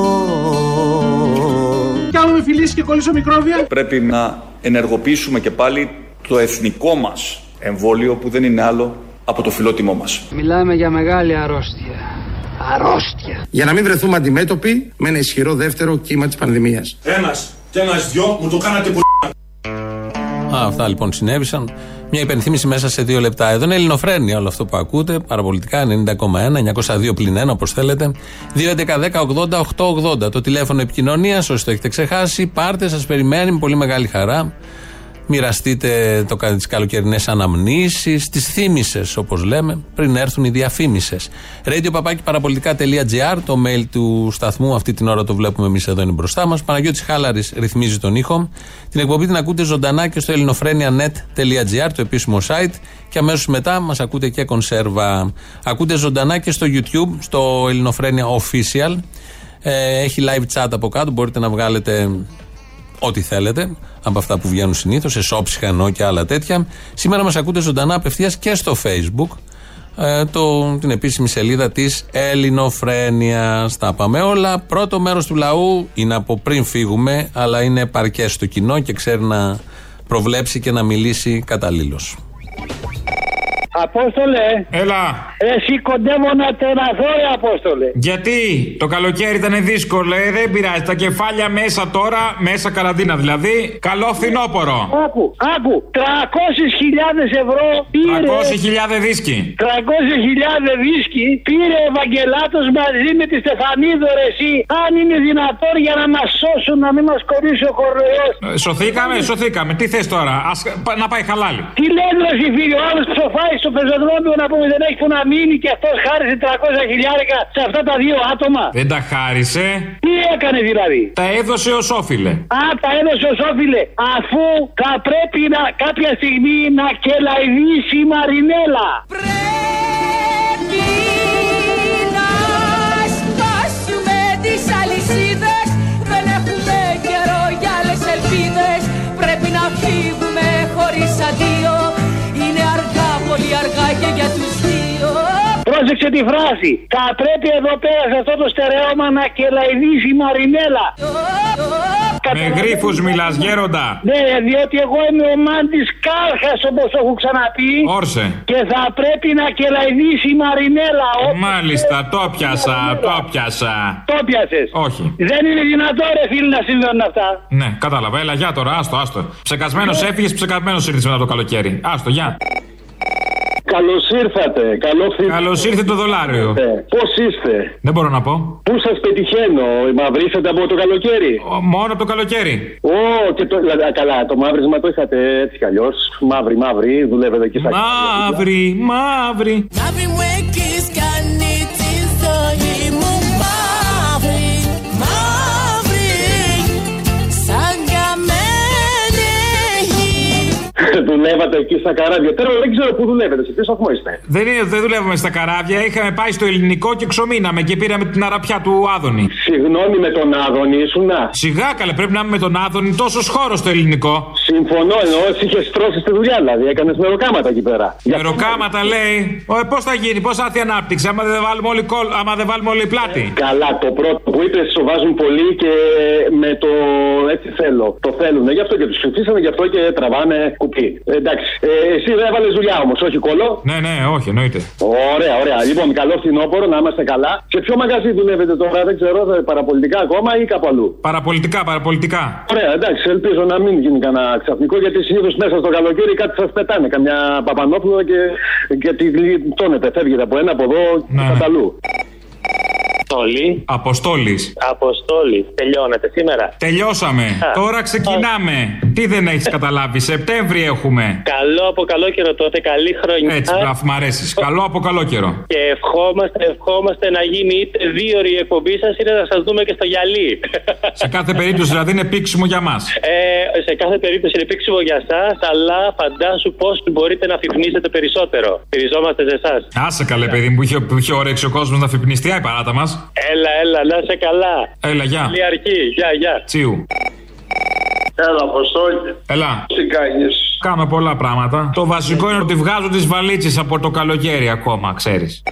Κάνουμε φιλήσεις και κολλήσω μικρόβια. Πρέπει να ενεργοποιήσουμε και πάλι το εθνικό μας εμβόλιο που δεν είναι άλλο από το φιλότιμό μας. Μιλάμε για μεγάλη αρρώστια. Αρρώστια. Για να μην βρεθούμε αντιμέτωποι με ένα ισχυρό δεύτερο κύμα της πανδημίας. Ένας και ένας δυο μου το κάνατε που Α, αυτά λοιπόν συνέβησαν. Μια υπενθύμηση μέσα σε δύο λεπτά. Εδώ είναι Ελληνοφρένια όλο αυτό που ακούτε. Παραπολιτικά 90,1, 902 πλην 1 όπως θέλετε. 2.11.10.80.880 το τηλέφωνο επικοινωνίας. Όσοι το έχετε ξεχάσει, πάρτε, σας περιμένει με πολύ μεγάλη χαρά. Μοιραστείτε το, τις καλοκαιρινές αναμνήσεις, τις θύμησες όπως λέμε, πριν έρθουν οι διαφήμισες. Radio το mail του σταθμού, αυτή την ώρα το βλέπουμε εμείς εδώ είναι μπροστά μας. Παναγιώτης Χάλαρης ρυθμίζει τον ήχο. Την εκπομπή την ακούτε ζωντανά και στο ελληνοφρένια.net.gr, το επίσημο site. Και αμέσως μετά μας ακούτε και κονσέρβα. Ακούτε ζωντανά και στο YouTube, στο Ελληνοφρένια Official. Ε, έχει live chat από κάτω, μπορείτε να βγάλετε ό,τι θέλετε από αυτά που βγαίνουν συνήθως, εσόψυχα εννοώ και άλλα τέτοια. Σήμερα μας ακούτε ζωντανά απευθείας και στο Facebook, ε, το, την επίσημη σελίδα της Ελληνοφρένειας. Τα πάμε όλα. Πρώτο μέρος του λαού είναι από πριν φύγουμε, αλλά είναι παρκέ στο κοινό και ξέρει να προβλέψει και να μιλήσει καταλήλως. Απόστολε. Έλα. Εσύ κοντεύω να τεραθώ, ρε Απόστολε. Γιατί; Το καλοκαίρι ήταν δύσκολο, ε, δεν πειράζει. Τα κεφάλια μέσα τώρα, μέσα καραντίνα δηλαδή. Καλό φθινόπορο. Άκου, άκου. 300.000 ευρώ πήρε. 300.000 δίσκοι. 300.000 δίσκοι πήρε ο Ευαγγελάτος μαζί με τη Στεφανίδο, ρε εσύ. Αν είναι δυνατόν για να μας σώσουν, να μην μας κορίσει ο κοροϊός. Ε, σωθήκαμε, σωθήκαμε. Τι θες τώρα, Ας, να πάει χαλάλι. Τι λένε, ρε φίλοι, ο άλλος ψοφάει στο πεζοδρόμιο να πούμε δεν έχει που να μείνει και αυτό χάρισε 300 χιλιάρικα σε αυτά τα δύο άτομα. Δεν τα χάρισε; Τι έκανε δηλαδή; Τα έδωσε ως όφιλε. Α, τα έδωσε ως όφιλε. Αφού θα πρέπει να, κάποια στιγμή να κελαϊδίσει η Μαρινέλα. Πρέπει για τους δύο Πρόσεξε τη φράση. Θα πρέπει εδώ πέρα σε αυτό το στερεώμα να κελαϊδίσει η Μαρινέλα. Με γρήφου μιλάς, γέροντα. Ναι, διότι εγώ είμαι ο μάντης κάρχας όπως έχω ξαναπεί. Όρσε. Και θα πρέπει να κελαϊδίσει η Μαρινέλα. Μάλιστα, το πιάσα, το πιάσα. Το πιάσες. Όχι. Δεν είναι δυνατό, ρε φίλοι, να συμβαίνουν αυτά. Ναι, κατάλαβα. Έλα, γεια τώρα, άστο, άστο. Ψεκασμένος έφυγες, ψεκασμένος ήρθες μετά το καλοκαίρι. Άστο, γεια. Καλώς ήρθατε. Καλό Καλώς ήρθε το δολάριο. Πώς είστε, Δεν μπορώ να πω. Πού σας πετυχαίνω, μαυρίσατε από το καλοκαίρι; Ο, μόνο από το καλοκαίρι. Ω, και το, δηλαδή, α, καλά, το μαύρισμα το είχατε έτσι κι αλλιώς. Μαύρη, μαύρη, δουλεύετε εκεί στα Μαύρη, μαύρη. Μαύρη δουλεύατε εκεί στα καράβια. Τώρα δεν ξέρω πού δουλεύετε, σε ποιο σταθμό είστε. Δεν, είναι, δεν δουλεύαμε στα καράβια, είχαμε πάει στο ελληνικό και ξομείναμε και πήραμε την αραπιά του Άδωνη. Συγγνώμη με τον Άδωνη, ήσουνα. Σιγά καλέ, πρέπει να είμαι με τον Άδωνη, τόσο χώρο στο ελληνικό. Συμφωνώ, εννοώ εσύ είχες στρώσει στη δουλειά, δηλαδή έκανες μεροκάματα εκεί πέρα. Μεροκάματα λέει. Πώς θα γίνει, πώς θα έρθει η ανάπτυξη, άμα δεν βάλουμε όλοι, κόλ, άμα δεν βάλουμε όλοι πλάτη; Καλά, το πρώτο που είπες σοβάζουν πολύ και με το έτσι θέλω. Το θέλουν. Γι' αυτό και τους ψηφίσανε, γι' αυτό και τραβάνε κουπί. Ε, εντάξει. Ε, εσύ δεν έβαλες δουλειά όμως, όχι κόλλο. Ναι, ναι, όχι, εννοείται. Ωραία, ωραία. Λοιπόν, καλό φθινόπωρο, να είμαστε καλά. Σε ποιο μαγαζί δουλεύετε τώρα, δεν ξέρω, θα- παραπολιτικά ακόμα ή κάπου αλλού; Παραπολιτικά, παραπολιτικά. Ωραία, εντάξει, ελπίζω να μην γίνει κανένα ξαφνικό γιατί συνήθως μέσα στο καλοκαίρι κάτι σας πετάνε. Καμιά παπανόπουλο και, και τη γλιτώνετε. Φεύγετε από ένα, από εδώ και Ναι, από αλλού. Αποστόλη. Αποστόλης. Αποστόλης. Τελειώνεται σήμερα. Τελειώσαμε. Α. Τώρα ξεκινάμε. Τι δεν έχεις καταλάβει, Σεπτέμβρη έχουμε. Καλό από καλό καιρό τότε, καλή χρονιά. Έτσι, μπράβο, μ' αρέσεις. Καλό από καλό καιρό. Και ευχόμαστε, ευχόμαστε να γίνει είτε δύο ώρη η εκπομπή σας είτε να σας δούμε και στο γυαλί. Σε κάθε περίπτωση δηλαδή είναι πίξιμο για μας. Ε, σε κάθε περίπτωση είναι πήξιμο για εσά, αλλά φαντάσου πώς μπορείτε να φυπνίσετε περισσότερο. Στηριζόμαστε σε εσάς. Άσε καλέ, παιδί μου, που είχε, που είχε όρεξει ο κόσμος να φυπνιστεί, η παράτα μας. Έλα, έλα, να είσαι καλά. Έλα, γεια. Καλή αρχή. Γεια, γεια. Τσίου. Έλα, Αποστόλη. Έλα. Τι κάνεις; Κάνω πολλά πράγματα. Το βασικό είναι ότι βγάζω τις βαλίτσες από το καλοκαίρι ακόμα, ξέρεις.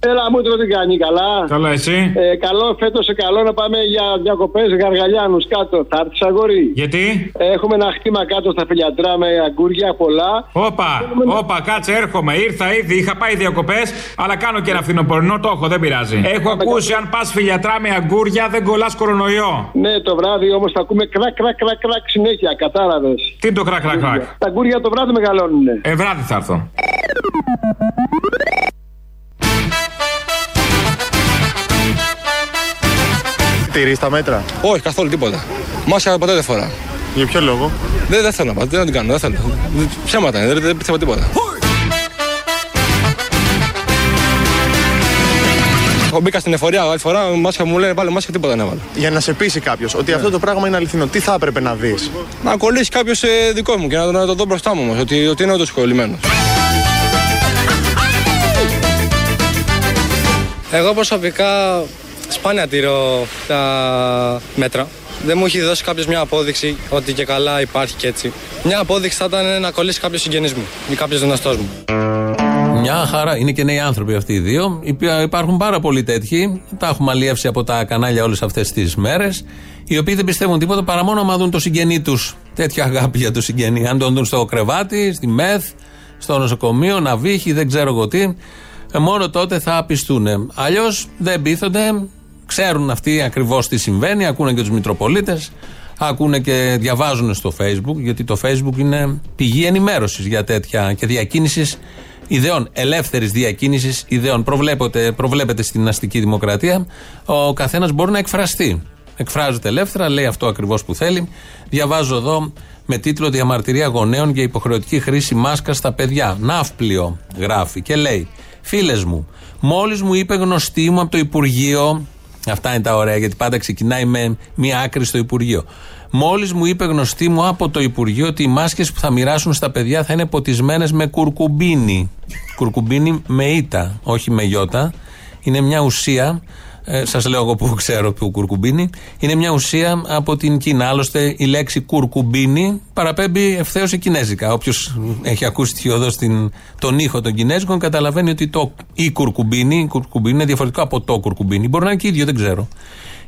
Έλα μου τι κάνει, καλά; Καλά, εσύ; Ε, καλό φέτος σε καλό να πάμε για διακοπές γαργαλιάνους κάτω. Θα έρθεις αγόρι; Γιατί; Έχουμε ένα χτήμα κάτω στα φιλιατρά με αγκούρια πολλά. Όπα, όπα, κάτσε, έρχομαι. Ήρθα ήδη, είχα πάει διακοπές, αλλά κάνω και ένα φθινοπορεινό, το έχω, δεν πειράζει. Έχω ακούσει αν πας φιλιατρά με αγκούρια δεν κολλάς κορονοϊό. Ναι, το βράδυ όμως θα ακούμε κρακ, κρακ, κρακ, κρακ συνέχεια. Κατάλαβες. Τι είναι το κρακ, κρακ, κρακ; Τα αγκούρια το βράδυ μεγαλώνουνε. Ε, βράδυ θα έρθω. Τηρεί τα μέτρα; Όχι, καθόλου τίποτα. Μάσκα ποτέ δεν φορά. Για ποιο λόγο; Δεν, δεν θέλω να πάω, δεν την κάνω, δεν θέλω. Ψέματα είναι, δεν, δεν πιστεύω τίποτα. Εγώ μπήκα στην εφορία άλλη φορά, μάσκα μου λένε βάλε μάσκα, τίποτα δεν έβαλα. Για να σε πείσει κάποιος ότι αυτό το πράγμα είναι αληθινό, τι θα έπρεπε να δεις; Να κολλήσει κάποιος δικό μου και να, το- να το δω μπροστά μου όμως, ότι, ότι είναι όντως κολλημένος. Εγώ προσωπικά σπάνια τηρώ τα μέτρα. Δεν μου έχει δώσει κάποιος μια απόδειξη ότι και καλά υπάρχει και έτσι. Μια απόδειξη θα ήταν να κολλήσει κάποιος συγγενής μου ή κάποιος γνωστό μου. Μια χαρά. Είναι και νέοι άνθρωποι αυτοί οι δύο. Υπά- Υπάρχουν πάρα πολλοί τέτοιοι. Τα έχουμε αλλιεύσει από τα κανάλια όλες αυτές τις μέρες. Οι οποίοι δεν πιστεύουν τίποτα παρά μόνο άμα δουν το συγγενή τους. Τέτοια αγάπη για το συγγενή. Αν τον δουν στο κρεβάτι, στη μεθ, στο νοσοκομείο, να βύχει, δεν ξέρω εγώ τι. ε, Μόνο τότε θα πιστούν. Αλλιώς δεν πείθονται. Ξέρουν αυτοί ακριβώς τι συμβαίνει. Ακούνε και τους Μητροπολίτες. Ακούνε και διαβάζουν στο Facebook. Γιατί το Facebook είναι πηγή ενημέρωσης για τέτοια και διακίνησης ιδεών, ελεύθερης διακίνησης ιδεών. Προβλέπεται, προβλέπεται στην αστική δημοκρατία. Ο καθένας μπορεί να εκφραστεί. Εκφράζεται ελεύθερα, λέει αυτό ακριβώς που θέλει. Διαβάζω εδώ με τίτλο Διαμαρτυρία γονέων για υποχρεωτική χρήση μάσκας στα παιδιά. Ναύπλιο γράφει και λέει: Φίλες μου, μόλις μου είπε γνωστή μου από το Υπουργείο. Αυτά είναι τα ωραία, γιατί πάντα ξεκινάει με μία άκρη στο Υπουργείο. Μόλις μου είπε γνωστή μου από το Υπουργείο ότι οι μάσκες που θα μοιράσουν στα παιδιά θα είναι ποτισμένες με κουρκουμπίνι. Κουρκουμπίνι με ήττα, όχι με γιώτα. Είναι μια ουσία. Ε, Σας λέω εγώ που ξέρω που κουρκουμπίνι. Είναι μια ουσία από την Κίνα. Άλλωστε η λέξη κουρκουμπίνι παραπέμπει ευθέως σε κινέζικα. Όποιος έχει ακούσει τυχιοδό τον ήχο των Κινέζικων καταλαβαίνει ότι το η κουρκουμπίνι, η κουρκουμπίνι είναι διαφορετικό από το κουρκουμπίνι. Μπορεί να είναι και ίδιο, δεν ξέρω.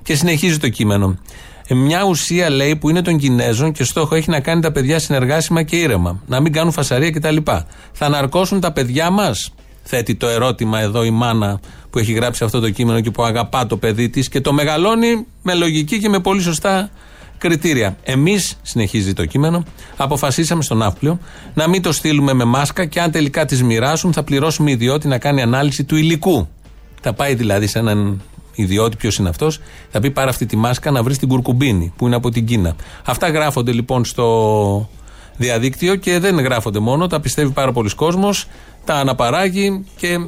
Και συνεχίζει το κείμενο. Ε, Μια ουσία λέει που είναι των Κινέζων και στόχο έχει να κάνει τα παιδιά συνεργάσιμα και ήρεμα. Να μην κάνουν φασαρία κτλ. Θα ναρκώσουν τα παιδιά μας, θέτει το ερώτημα εδώ η μάνα που έχει γράψει αυτό το κείμενο και που αγαπά το παιδί της και το μεγαλώνει με λογική και με πολύ σωστά κριτήρια. Εμείς, συνεχίζει το κείμενο, αποφασίσαμε στον Ναύπλιο να μην το στείλουμε με μάσκα και αν τελικά τις μοιράσουν θα πληρώσουμε ιδιώτη να κάνει ανάλυση του υλικού. Θα πάει δηλαδή σε έναν ιδιώτη, ποιος είναι αυτός, θα πει πάρε αυτή τη μάσκα να βρεις την κουρκουμπίνη που είναι από την Κίνα. Αυτά γράφονται λοιπόν στο διαδίκτυο και δεν γράφονται μόνο, τα πιστεύει πάρα πολλοί κόσμος, τα αναπαράγει και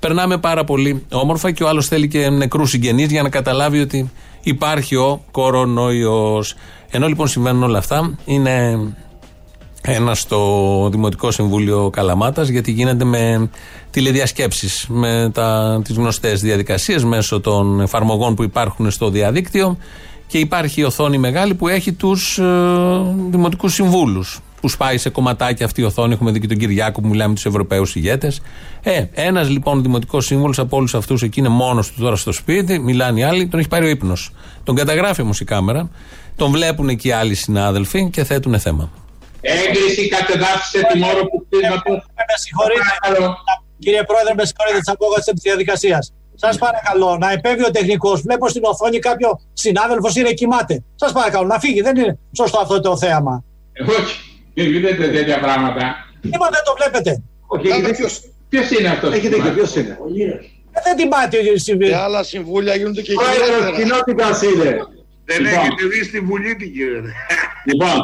περνάμε πάρα πολύ όμορφα και ο άλλος θέλει και νεκρούς συγγενείς για να καταλάβει ότι υπάρχει ο κορονοϊός. Ενώ λοιπόν συμβαίνουν όλα αυτά, είναι ένα στο Δημοτικό Συμβούλιο Καλαμάτας, γιατί γίνεται με τηλεδιασκέψεις, με τα, τις γνωστές διαδικασίες μέσω των εφαρμογών που υπάρχουν στο διαδίκτυο και υπάρχει η οθόνη μεγάλη που έχει τους ε, Δημοτικούς Συμβούλους που σπάει σε κομματάκια αυτή η οθόνη. Έχουμε δει και τον Κυριάκο που μιλάμε με τους Ευρωπαίους ηγέτες. Ε, ένας λοιπόν δημοτικός σύμβολος από όλους αυτούς εκεί είναι μόνος του τώρα στο σπίτι, μιλάνε οι άλλοι, τον έχει πάρει ο ύπνος. Τον καταγράφει όμως η κάμερα, τον βλέπουν και οι άλλοι συνάδελφοι και θέτουν θέμα. Έγκριση κατεδάφισε την ώρα που κτίσματο. Με συγχωρείτε, κύριε Πρόεδρε, με συγχωρείτε της απόγασης της διαδικασίας. Σας παρακαλώ να επέμβει ο τεχνικός. Βλέπω στην οθόνη κάποιο συνάδελφο είναι κοιμάται. Σας παρακαλώ να φύγει. Δεν είναι σωστό αυτό το θέαμα. Όχι, μην δείτε τέτοια πράγματα. Είπα δεν το βλέπετε. Όχι, ποιο είναι αυτός. Έχει δίκιο, ποιος είναι. Ε, δεν την πάτε συμβεί. Και άλλα συμβούλια γίνονται και Πρόεδρος χειρότερα. κοινότητας είναι. Δεν Λοιπόν. έχετε δει στη Βουλή τι γίνεται. Λοιπόν,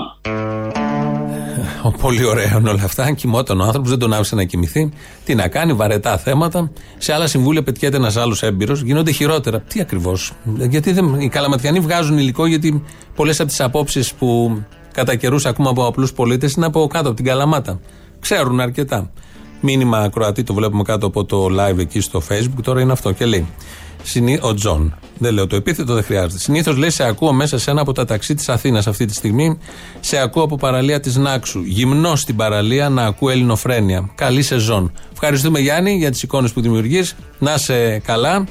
Πολύ ωραία είναι όλα αυτά. Κοιμόταν ο άνθρωπος, δεν τον άφησε να κοιμηθεί. Τι να κάνει, βαρετά θέματα. Σε άλλα συμβούλια πετιέται ένας άλλος έμπειρος, γίνονται χειρότερα. Τι ακριβώς; Γιατί δεν, οι καλαματιανοί βγάζουν υλικό, γιατί πολλές από τις απόψεις που κατά καιρούς ακούμε από απλούς πολίτες είναι από κάτω από την καλαμάτα. Ξέρουν αρκετά. Μήνυμα ακροατή, το βλέπουμε κάτω από το live εκεί στο facebook, τώρα είναι αυτό και λέει. Συνή... Ο Τζον. Δεν λέω το επίθετο, δεν χρειάζεται. Συνήθως λέει σε ακούω μέσα σε ένα από τα ταξί της Αθήνας αυτή τη στιγμή. Σε ακούω από παραλία της Νάξου. Γυμνό στην παραλία να ακούω ελληνοφρένεια. Καλή σεζόν. Ευχαριστούμε Γιάννη για τις εικόνες που δημιουργείς. Να 'σαι καλά.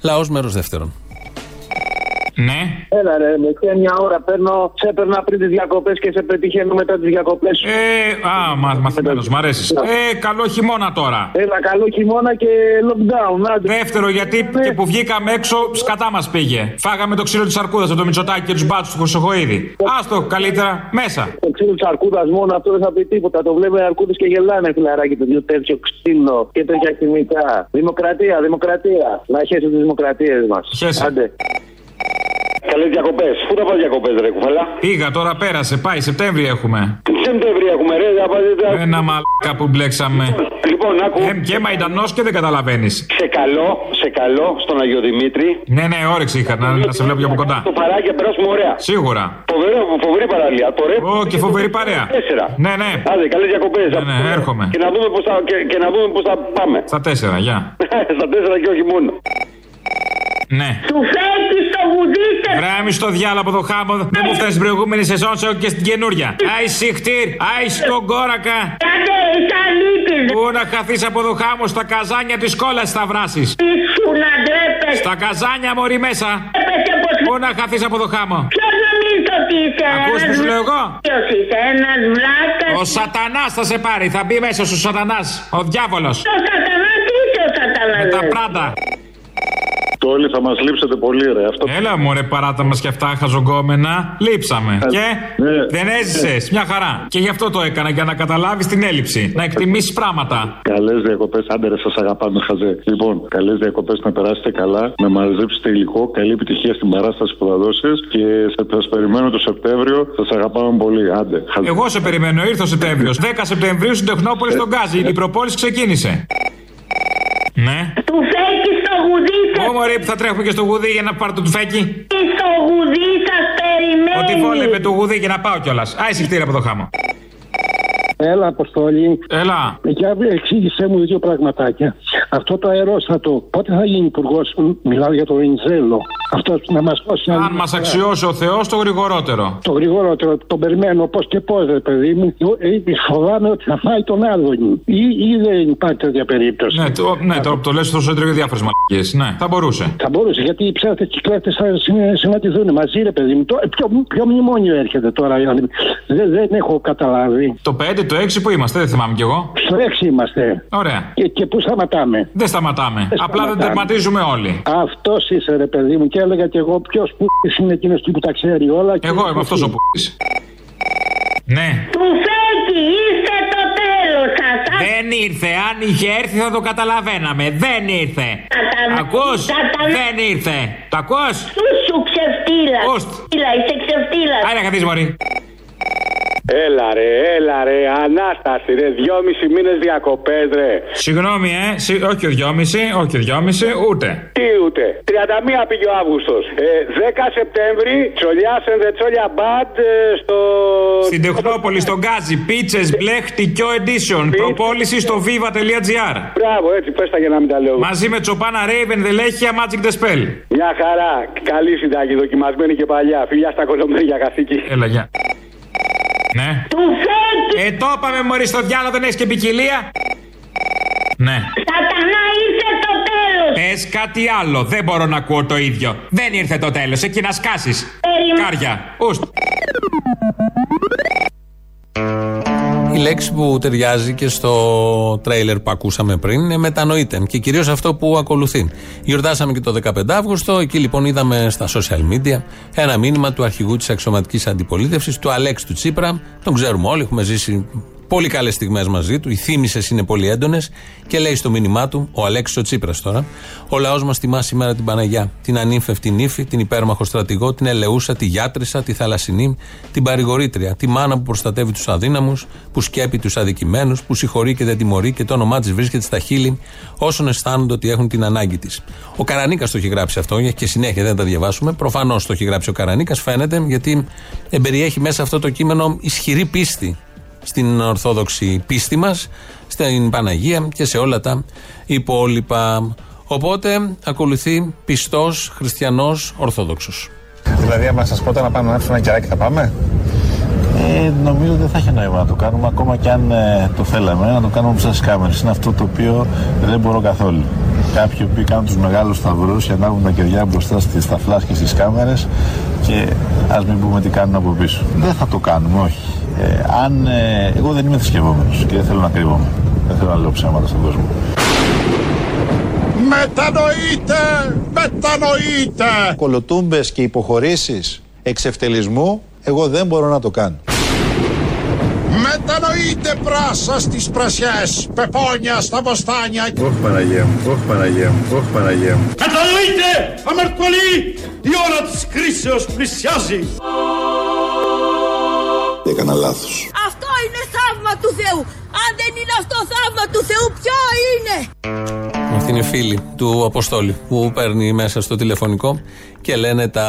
Λαός μέρος δεύτερον. Ναι. Έλα ρε, με και μια ώρα παίρνω, σε έπαιρνα πριν τις διακοπές και σε πετυχαίνω μετά τις διακοπές. Ε, α, μα, μαθημένος, μ' αρέσεις. Ε, καλό χειμώνα τώρα. Έλα, καλό χειμώνα και lockdown. Άντε. Δεύτερο, γιατί και που βγήκαμε έξω, σκατά μας πήγε. Φάγαμε το ξύλο της αρκούδας από το Μητσοτάκι και τους μπάτσους του Χρυσοχοίδη. Άστο, καλύτερα, μέσα. Το ξύλο της αρκούδας μόνο αυτό δεν θα πει τίποτα. Το βλέπουν οι αρκούδες και γελάνε, φιλαράκι του. Τέτοιο ξύλο και τέτοια χημικά. Δημοκρατία, δημοκρατία. Να χέσει τις δημοκρατίες μας. Άντε. Καλέ διακοπές. Πού θα πα διακοπές, ρε κουφαλά; Πήγα, τώρα πέρασε. Πάει, Σεπτέμβρη έχουμε. Τι Σεπτέμβρη έχουμε, ρε. θα πάτε- Ένα μαλάκα που μπλέξαμε. Λοιπόν, άκου. Ε, και μαϊντανό και δεν καταλαβαίνεις. Σε καλό, σε καλό στον Αγιο Δημήτρη. Ναι, ναι, όρεξη είχα να, να σε βλέπω και από κοντά. Το παράκι και περάσουμε ωραία. Σίγουρα. Φοβερό, φοβερή παραλία. Το ρε. Ω, και φοβερή παρέα. Τέσσερα. Ναι, ναι. Άντε, καλές διακοπές. Ναι, ναι, έρχομαι. Και να δούμε πώς θα, και, και να δούμε πώς θα πάμε. Στα τέσσερα, γεια. Στα τέσσερα και όχι μόνο. Ναι. Του φέκει στο βουδίστε. Βράμι στο διάλογο από το χάμο. Δεν μου φτάνει στην προηγούμενη σεζόν, σε και στην καινούρια. Άι συχτήρ, άι στον κόρακα. Άντε, είσαι αλήτης. Πού να χαθείς από το χάμο στα καζάνια της κόλλα θα βράσεις. Σου να ντρέπεσαι. Στα καζάνια μωρή μέσα. Πού να χαθείς από το χάμο. Ποιος νομίζει ότι είσαι Ακούς ένας που σου λέω εγώ; Ποιος είσαι ένας βλάκας; Ο σατανάς θα σε πάρει, θα μπει μέσα σου σατανάς. Ο διάβολος. Ο σατανάς τι είσαι ο σατανάς. Με τα ρε. πράτα. Το όλοι θα μας λείψετε πολύ, ρε. Αυτό... Έλα μωρέ παράτα μας και αυτά χαζογκόμενα. Λείψαμε. Ε, Και ναι. δεν έζησες. Μια χαρά. Και γι' αυτό το έκανα για να καταλάβεις την έλλειψη. Να εκτιμήσεις πράγματα. Καλές διακοπές, άντε ρε, σας αγαπάμε, χαζέ. Λοιπόν, καλές διακοπές να περάσετε καλά, να μαζέψετε υλικό. Καλή επιτυχία στην παράσταση που θα δώσεις και σας περιμένω το Σεπτέμβριο. Σας αγαπάμε πολύ. Άντε, χαζέ. Εγώ σε περιμένω, ήρθε ο Σεπτέμβριος. 10 Σεπτεμβρίου στην Τεχνόπολη στον Γκάζι. Η προπόληση ξεκίνησε. Ναι. Του φέκει στο γουδί σας. Ω μωρέ που θα τρέχουμε και στο γουδί για να πάρω το τουφέκι. Στο γουδί σας περιμένει. Ότι βόλευε το γουδί για να πάω κιόλας. Άι συχτήρα από το χάμο. Έλα, Αποστόλη. Έλα. Για εξήγησέ μου δύο πραγματάκια. Αυτό το αερόστατο, πότε θα γίνει υπουργός, μιλάω για το Βενιζέλο. Αυτό να μας δώσει. Αν μας αξιώσει ο Θεός, το γρηγορότερο. Το γρηγορότερο, τον περιμένω πώς και πώς, ρε παιδί μου. Ε, Φοβάμαι ότι θα φάει τον Άδωνη. Ή, ή δεν υπάρχει τέτοια περίπτωση. Ναι, το, ναι, το, το λες τόσο έντρεγε διάφορες μαλακίες. Ναι, θα μπορούσε. Θα μπορούσε, γιατί οι ψεύτες και οι κλέφτες θα συ- συναντηθούν μαζί, ρε παιδί μου. Το, ε, ποιο, ποιο μνημόνιο έρχεται τώρα, Ιωάννη; δεν, δεν έχω καταλάβει. Το 5, το 6 που είμαστε, δεν θυμάμαι κι εγώ. Στο 6 είμαστε. Ωραία. Και, και πού σταματάμε; Δεν σταματάμε. Δεν Απλά δεν σταματάμε. τερματίζουμε όλοι. Αυτός είσαι, ρε παιδί μου, και έλεγα κι εγώ ποιος που είναι εκείνος που τα ξέρει όλα. και- Εγώ είμαι αυτός ο που. Ναι. Του φέκει, είστε το τέλος σας. Δεν ήρθε. Αν είχε έρθει θα το καταλαβαίναμε. Δεν ήρθε. Σατανά. Ακούς; Σατανά. Δεν ήρθε. Τα ακούς; Σου σου ξεφτύλα. Ξεφτύλα, είσαι ξεφτύλας. Άρα καθείς μωρή. Έλα ρε, έλα ρε, Ανάσταση ρε, δυόμισι μήνες διακοπές ρε. Συγγνώμη, ε. Συ- όχι ο δυόμιση, όχι ο δυόμιση, ούτε. Τι ούτε. 31 πήγε ο Αύγουστος. Ε, 10 Σεπτέμβρη, Τσολιάς and the Τσόλια Band ε, στο... Στην Τεχνόπολη, στον Γκάζι, πίτσες μπλε χτυκιό edition. Προπόληση στο viva.gr. Μπράβο, έτσι πες τα για να μην τα λέω. Μαζί με Τσοπάνα Raven, Δελέχεια, Magic the Spell. Μια χαρά, καλή συνταγή, δοκιμασμένη και παλιά. Φιλιά στα κολομέρια καθήκη. Έλα, γεια. Ναι. Του φέκει. Ε, το είπαμε μωρή στο διάλογο, δεν έχεις και ποικιλία. Ναι. Σατανά, ήρθε το τέλος. Πες κάτι άλλο, δεν μπορώ να ακούω το ίδιο. Δεν ήρθε το τέλος, εκεί να σκάσεις. Περιμέ- Κάρια. Ουστ. Η λέξη που ταιριάζει και στο τρέιλερ που ακούσαμε πριν είναι μετανοείται και κυρίως αυτό που ακολουθεί. Γιορτάσαμε και το 15 Αύγουστο, εκεί λοιπόν είδαμε στα social media ένα μήνυμα του αρχηγού της αξιωματική αντιπολίτευσης, του Αλέξη του Τσίπρα. Τον ξέρουμε όλοι, έχουμε ζήσει πολύ καλές στιγμές μαζί του. Οι θύμησες είναι πολύ έντονες και λέει στο μήνυμά του, ο Αλέξης ο Τσίπρας τώρα, Ο λαός μας τιμά σήμερα την Παναγιά, την ανήμφευτη νύφη, την υπέρμαχο στρατηγό, την ελεούσα, τη γιάτρισα, τη θαλασσινή, την παρηγορήτρια, τη μάνα που προστατεύει τους αδύναμους, που σκέπει τους αδικημένους, που συγχωρεί και δεν τιμωρεί και το όνομά της βρίσκεται στα χείλη όσων αισθάνονται ότι έχουν την ανάγκη της. Ο Καρανίκας το έχει γράψει αυτό και συνέχεια δεν τα διαβάσουμε. Προφανώς το έχει γράψει ο Καρανίκας, φαίνεται, γιατί εμπεριέχει μέσα αυτό το κείμενο ισχυρή πίστη στην ορθόδοξη πίστη μας, στην Παναγία και σε όλα τα υπόλοιπα. Οπότε ακολουθεί πιστός χριστιανός Ορθόδοξος. Δηλαδή, άμα σας πω τώρα να πάμε να έρθουμε ένα κεράκι, θα πάμε; Ε, νομίζω ότι δεν θα έχει νόημα να το κάνουμε ακόμα και αν ε, το θέλαμε να το κάνουμε μπροστά στι κάμερες. Είναι αυτό το οποίο δεν μπορώ καθόλου. Κάποιοι που κάνουν τους μεγάλους σταυρούς και ανάβουν τα κεριά μπροστά στις σταφλά και στις κάμερες και ας μην πούμε τι κάνουν από πίσω. Δεν θα το κάνουμε, όχι. Ε, αν, ε, εγώ δεν είμαι θρησκευόμενος και δεν θέλω να κρύβομαι. Δεν θέλω να λέω ψέματα στον κόσμο. Μετανοείτε! Μετανοείτε! Κολοτούμπες και υποχωρήσεις εξευτελισμού, εγώ δεν μπορώ να το κάνω. Μετανοείτε πράσα στις πρασιές, πεπόνια στα βοστάνια. Όχι Παναγία μου, όχι Παναγία μου, όχι Παναγία μου. Μετανοείτε, αμερτωλή, η ώρα της κρίσεως πλησιάζει. Έκανα λάθος. Αυτό είναι θαύμα του Θεού. Αν δεν είναι αυτό θαύμα του Θεού, ποιο είναι; Αυτή είναι φίλη του Αποστόλη που παίρνει μέσα στο τηλεφωνικό και λένε τα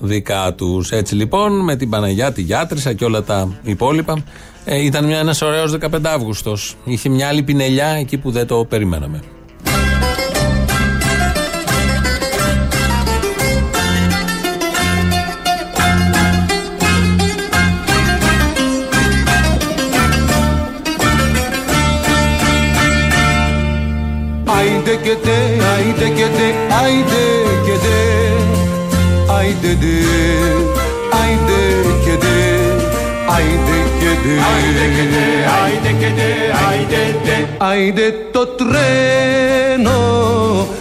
δικά τους. Έτσι λοιπόν με την Παναγιά, τη Γιάτρισα και όλα τα υπόλοιπα. Ε, ήταν μια, ένας ωραίος 15 Αύγουστος. Είχε μια άλλη πινελιά εκεί που δεν το περιμέναμε. Άιντε και τε, άιντε και τε, άιντε τε, άιντε και τε, άιντε και τε, άιντε και τε, άιντε και τε, άιντε το τρένο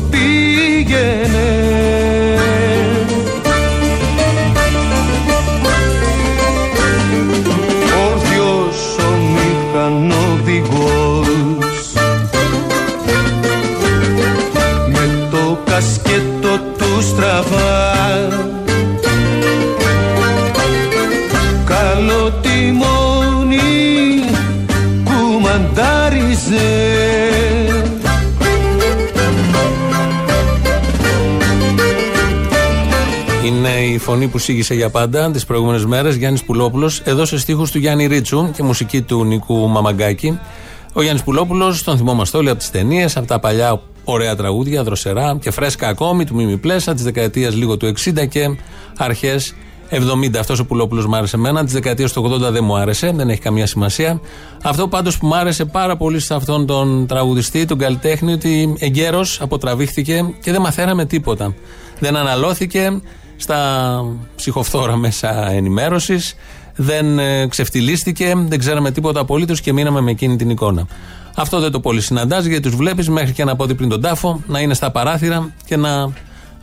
πήγαινε. Φωνή που σήγησε για πάντα τις προηγούμενες μέρες. Γιάννης Πουλόπουλος, εδώ σε στίχους του Γιάννη Ρίτσου και μουσική του Νικού Μαμαγκάκη. Ο Γιάννης Πουλόπουλος, τον θυμόμαστε όλοι από τις ταινίες, από τα παλιά ωραία τραγούδια, δροσερά και φρέσκα ακόμη του Μίμη Πλέσα της δεκαετίας λίγο του 60 και αρχές 70. Αυτός ο Πουλόπουλος μου άρεσε εμένα. Της δεκαετίας του 80 δεν μου άρεσε, δεν έχει καμία σημασία. Αυτό πάντως που μου άρεσε πάρα πολύ σε αυτόν τον τραγουδιστή, τον καλλιτέχνη, ότι εγκαίρω αποτραβήχθηκε και δεν μαθαίναμε τίποτα. Δεν αναλώθηκε στα ψυχοφθόρα μέσα ενημέρωσης. Δεν ε, ξεφτυλίστηκε, δεν ξέραμε τίποτα απολύτως και μείναμε με εκείνη την εικόνα. Αυτό δεν το πολύ συναντάς γιατί τους βλέπεις μέχρι και ένα πόδι πριν τον τάφο να είναι στα παράθυρα και να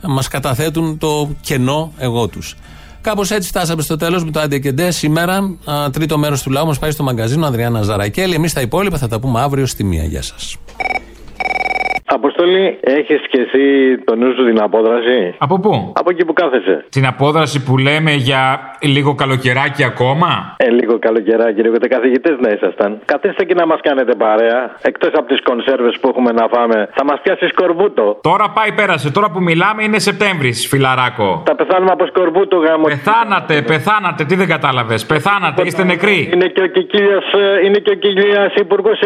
μας καταθέτουν το κενό εγώ τους. Κάπως έτσι φτάσαμε στο τέλος με το Άντε και Ντε. Σήμερα, α, τρίτο μέρος του λαού μας πάει στο μαγκαζίνο Ανδριάννα Ζαρακέλη. Εμείς τα υπόλοιπα θα τα πούμε αύριο στη μία. Γεια σας. Αποστολή, έχεις και εσύ το νου σου την απόδραση; Από πού; Από εκεί που κάθεσαι. Την απόδραση που λέμε για λίγο καλοκαιράκι ακόμα; Ε, λίγο καλοκαιράκι, λίγο καθηγητές να ήσασταν. Καθίστε και να μας κάνετε παρέα. Εκτός από τις κονσέρβες που έχουμε να φάμε, θα μας πιάσεις σκορβούτο. Τώρα πάει πέρασε. Τώρα που μιλάμε είναι Σεπτέμβρης, φιλαράκο. Θα πεθάνουμε από σκορβούτο γάμο. Πεθάνατε, πεθάνατε. Τι δεν κατάλαβες. Πεθάνατε, είστε νεκροί. Είναι και ο Κικίλιας, ε, είναι και ο Κικίλιας Υπουργός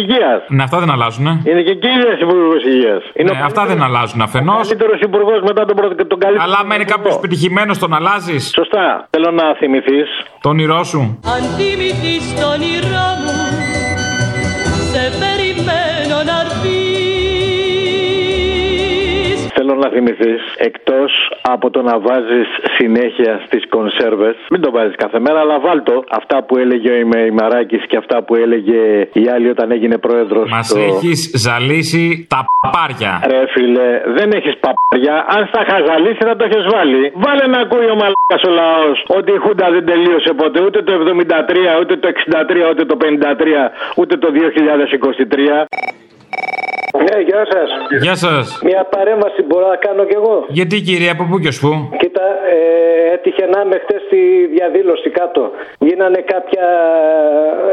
Υγείας. Ναι, αυτά δεν αλλάζουν. Ε. Είναι και Κικίλιας Υπουργός Υγείας. Είναι Ναι, αυτά δεν αλλάζουν αφενός. ο καλύτερος υπουργός μετά τον, πρώτο, τον καλύτερο. Αλλά άμα είναι κάποιος πετυχημένο, τον αλλάζεις; Σωστά. Θέλω να θυμηθείς. Το όνειρό σου; Αν θυμηθείς το όνειρό μου, σε περιμένω να έρθεις. Θέλω να θυμηθείς εκτός από το να βάζεις συνέχεια στις κονσέρβες. Μην το βάζεις κάθε μέρα, αλλά βάλτο αυτά που έλεγε ο Ημαράκης και αυτά που έλεγε η άλλη όταν έγινε πρόεδρος. Μας έχεις ζαλίσει τα παπάρια. Ρε φίλε, δεν έχεις παπάρια. Αν στα είχα ζαλίσει θα το έχεις βάλει. Βάλε να ακούει ο μαλάκας ο λαός ότι η Χούντα δεν τελείωσε ποτέ ούτε το 73, ούτε το 63, ούτε το 53, ούτε το 2023. Ναι, γεια σας. Γεια σας. Μια παρέμβαση μπορώ να κάνω κι εγώ; Γιατί κύριε, από πού και σου. Κοιτάξτε, Κοίτα, ε, έτυχε να είμαι χτες στη διαδήλωση κάτω. Γίνανε κάποια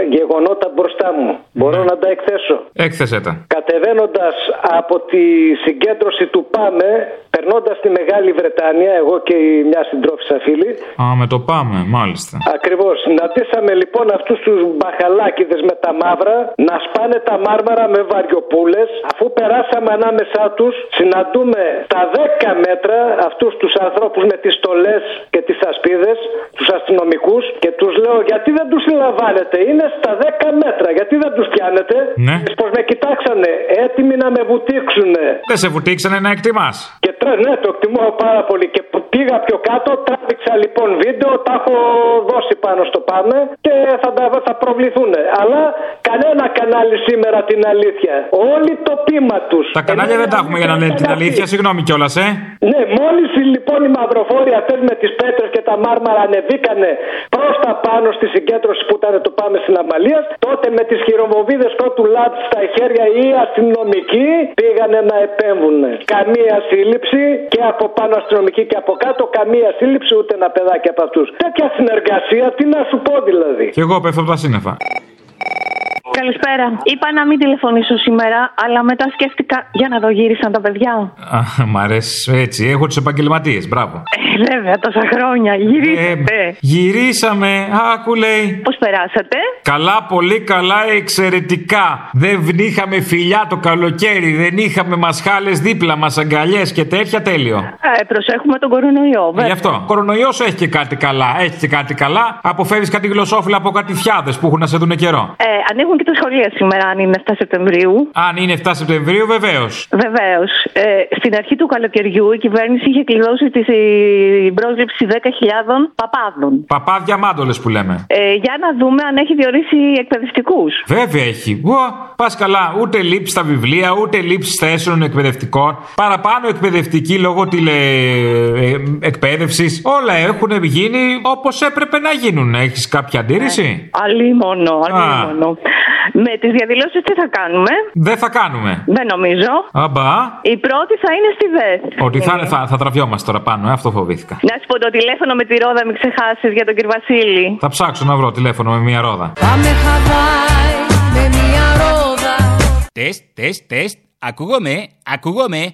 γεγονότα μπροστά μου. Μπορώ να τα εκθέσω. Έκθεσέ τα. Κατεβαίνοντας από τη συγκέντρωση του ΠΑΜΕ, περνώντας τη Μεγάλη Βρετανία, εγώ και η μια συντρόφισσα φίλη, Α, με το πάμε, μάλιστα. Ακριβώς. Συναντήσαμε λοιπόν αυτούς τους μπαχαλάκιδες με τα μαύρα να σπάνε τα μάρμαρα με βαριοπούλες. Αφού περάσαμε ανάμεσά τους, συναντούμε στα 10 μέτρα αυτούς τους ανθρώπους με τις στολές και τις ασπίδες, τους αστυνομικούς, και τους λέω γιατί δεν τους συλλαμβάνετε; Είναι στα 10 μέτρα, γιατί δεν τους πιάνετε; Ναι. Πως με κοιτάξανε, έτοιμοι να με βουτήξουν. Δεν σε βουτήξανε να εκτιμάς. Και τρε, ναι, το εκτιμώ πάρα πολύ. Και που πήγα πιο κάτω, τράβηξα λοιπόν βίντεο, τα έχω δώσει πάνω στο πάμε και θα, τα, θα προβληθούν. Αλλά κανένα κανάλι σήμερα την αλήθεια. Όλοι το πείμα τους. Τα κανάλια δεν τα έχουμε για να λένε την αλήθεια, συγγνώμη κιόλας, ε. Ναι, μόλις λοιπόν οι μαυροφόροι αυτέ με τις πέτρες και τα μάρμαρα ανεβήκανε προς τα πάνω στη συγκέντρωση που ήταν το πάμε στην Αμαλίας, τότε με τις χειρομοβίδε του λάτ στα χέρια οι αστυνομικοί πήγανε να επέμβουν. Καμία σύλληψη και από πάνω αστυνομική και από κάτω καμία σύλληψη ούτε ένα παιδάκι από αυτούς. Τέτοια συνεργασία, τι να σου πω δηλαδή. Κι εγώ πέφτω από τα σύννεφα. Καλησπέρα. Είπα να μην τηλεφωνήσω σήμερα, αλλά μετά σκέφτηκα για να δω γύρισαν τα παιδιά. Α, μ' αρέσει έτσι. Έχω τους επαγγελματίες. Μπράβο. Ε, βέβαια, τόσα χρόνια. Γυρίσατε. Ε, γυρίσαμε. Άκου λέει. Πώς περάσατε; Καλά, πολύ καλά, εξαιρετικά. Δεν είχαμε φιλιά το καλοκαίρι, δεν είχαμε μασχάλε δίπλα μας, αγκαλιές και τέτοια τέλειο. Ε, προσέχουμε τον κορονοϊό, βέβαια. Γι' αυτό. Κορονοϊό έχει και κάτι καλά. Έχει και κάτι καλά. Αποφεύγεις κάτι γλωσσόφυλλα από κάτι φιάδε που έχουν να σε δουν καιρό. Ε, ανοίγουν και τα σχολεία σήμερα, αν είναι 7 Σεπτεμβρίου; Αν είναι 7 Σεπτεμβρίου, βεβαίως. Βεβαίως. Ε, στην αρχή του καλοκαιριού η κυβέρνηση είχε κλειδώσει τη την πρόσληψη 10.000 παπάδων. Παπάδια μάντολες που λέμε. Ε, για να δούμε αν έχει διορίσει εκπαιδευτικούς. Βέβαια έχει. Πας καλά, ούτε λήψη στα βιβλία, ούτε λήψη θέσεων εκπαιδευτικών. Παραπάνω εκπαιδευτικοί λόγω τηλε ε, εκπαίδευσης. Όλα έχουν γίνει όπως έπρεπε να γίνουν. Έχεις κάποια αντίρρηση; Αλλή μόνο, αλλή μόνο. Με τις διαδηλώσεις τι θα κάνουμε; Δεν θα κάνουμε. Δεν νομίζω. Αμπά. Η πρώτη θα είναι στη ΔΕΘ. Ότι θα, είναι, θα, θα τραβιόμαστε τώρα πάνω, ε, αυτό φοβήθηκα. Να σου πω το τηλέφωνο με τη ρόδα, μην ξεχάσεις για τον κύριο Βασίλη. Θα ψάξω να βρω τηλέφωνο με μια ρόδα. Πάμε Χαβάη με μια ρόδα. Τεστ, τεστ, τεστ. Ακούγομαι, ακούγομαι.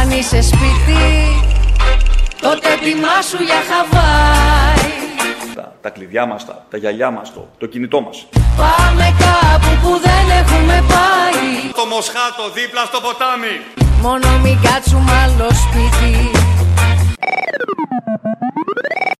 Αν είσαι σπίτι, τότε ετοιμάσου για Χαβάη τα κλειδιά μας, τα, γυαλιά μας, το, το κινητό μας. Πάμε κάπου που δεν έχουμε πάει. Το Μοσχάτο δίπλα στο ποτάμι. Μόνο μην κάτσουμε άλλο σπίτι.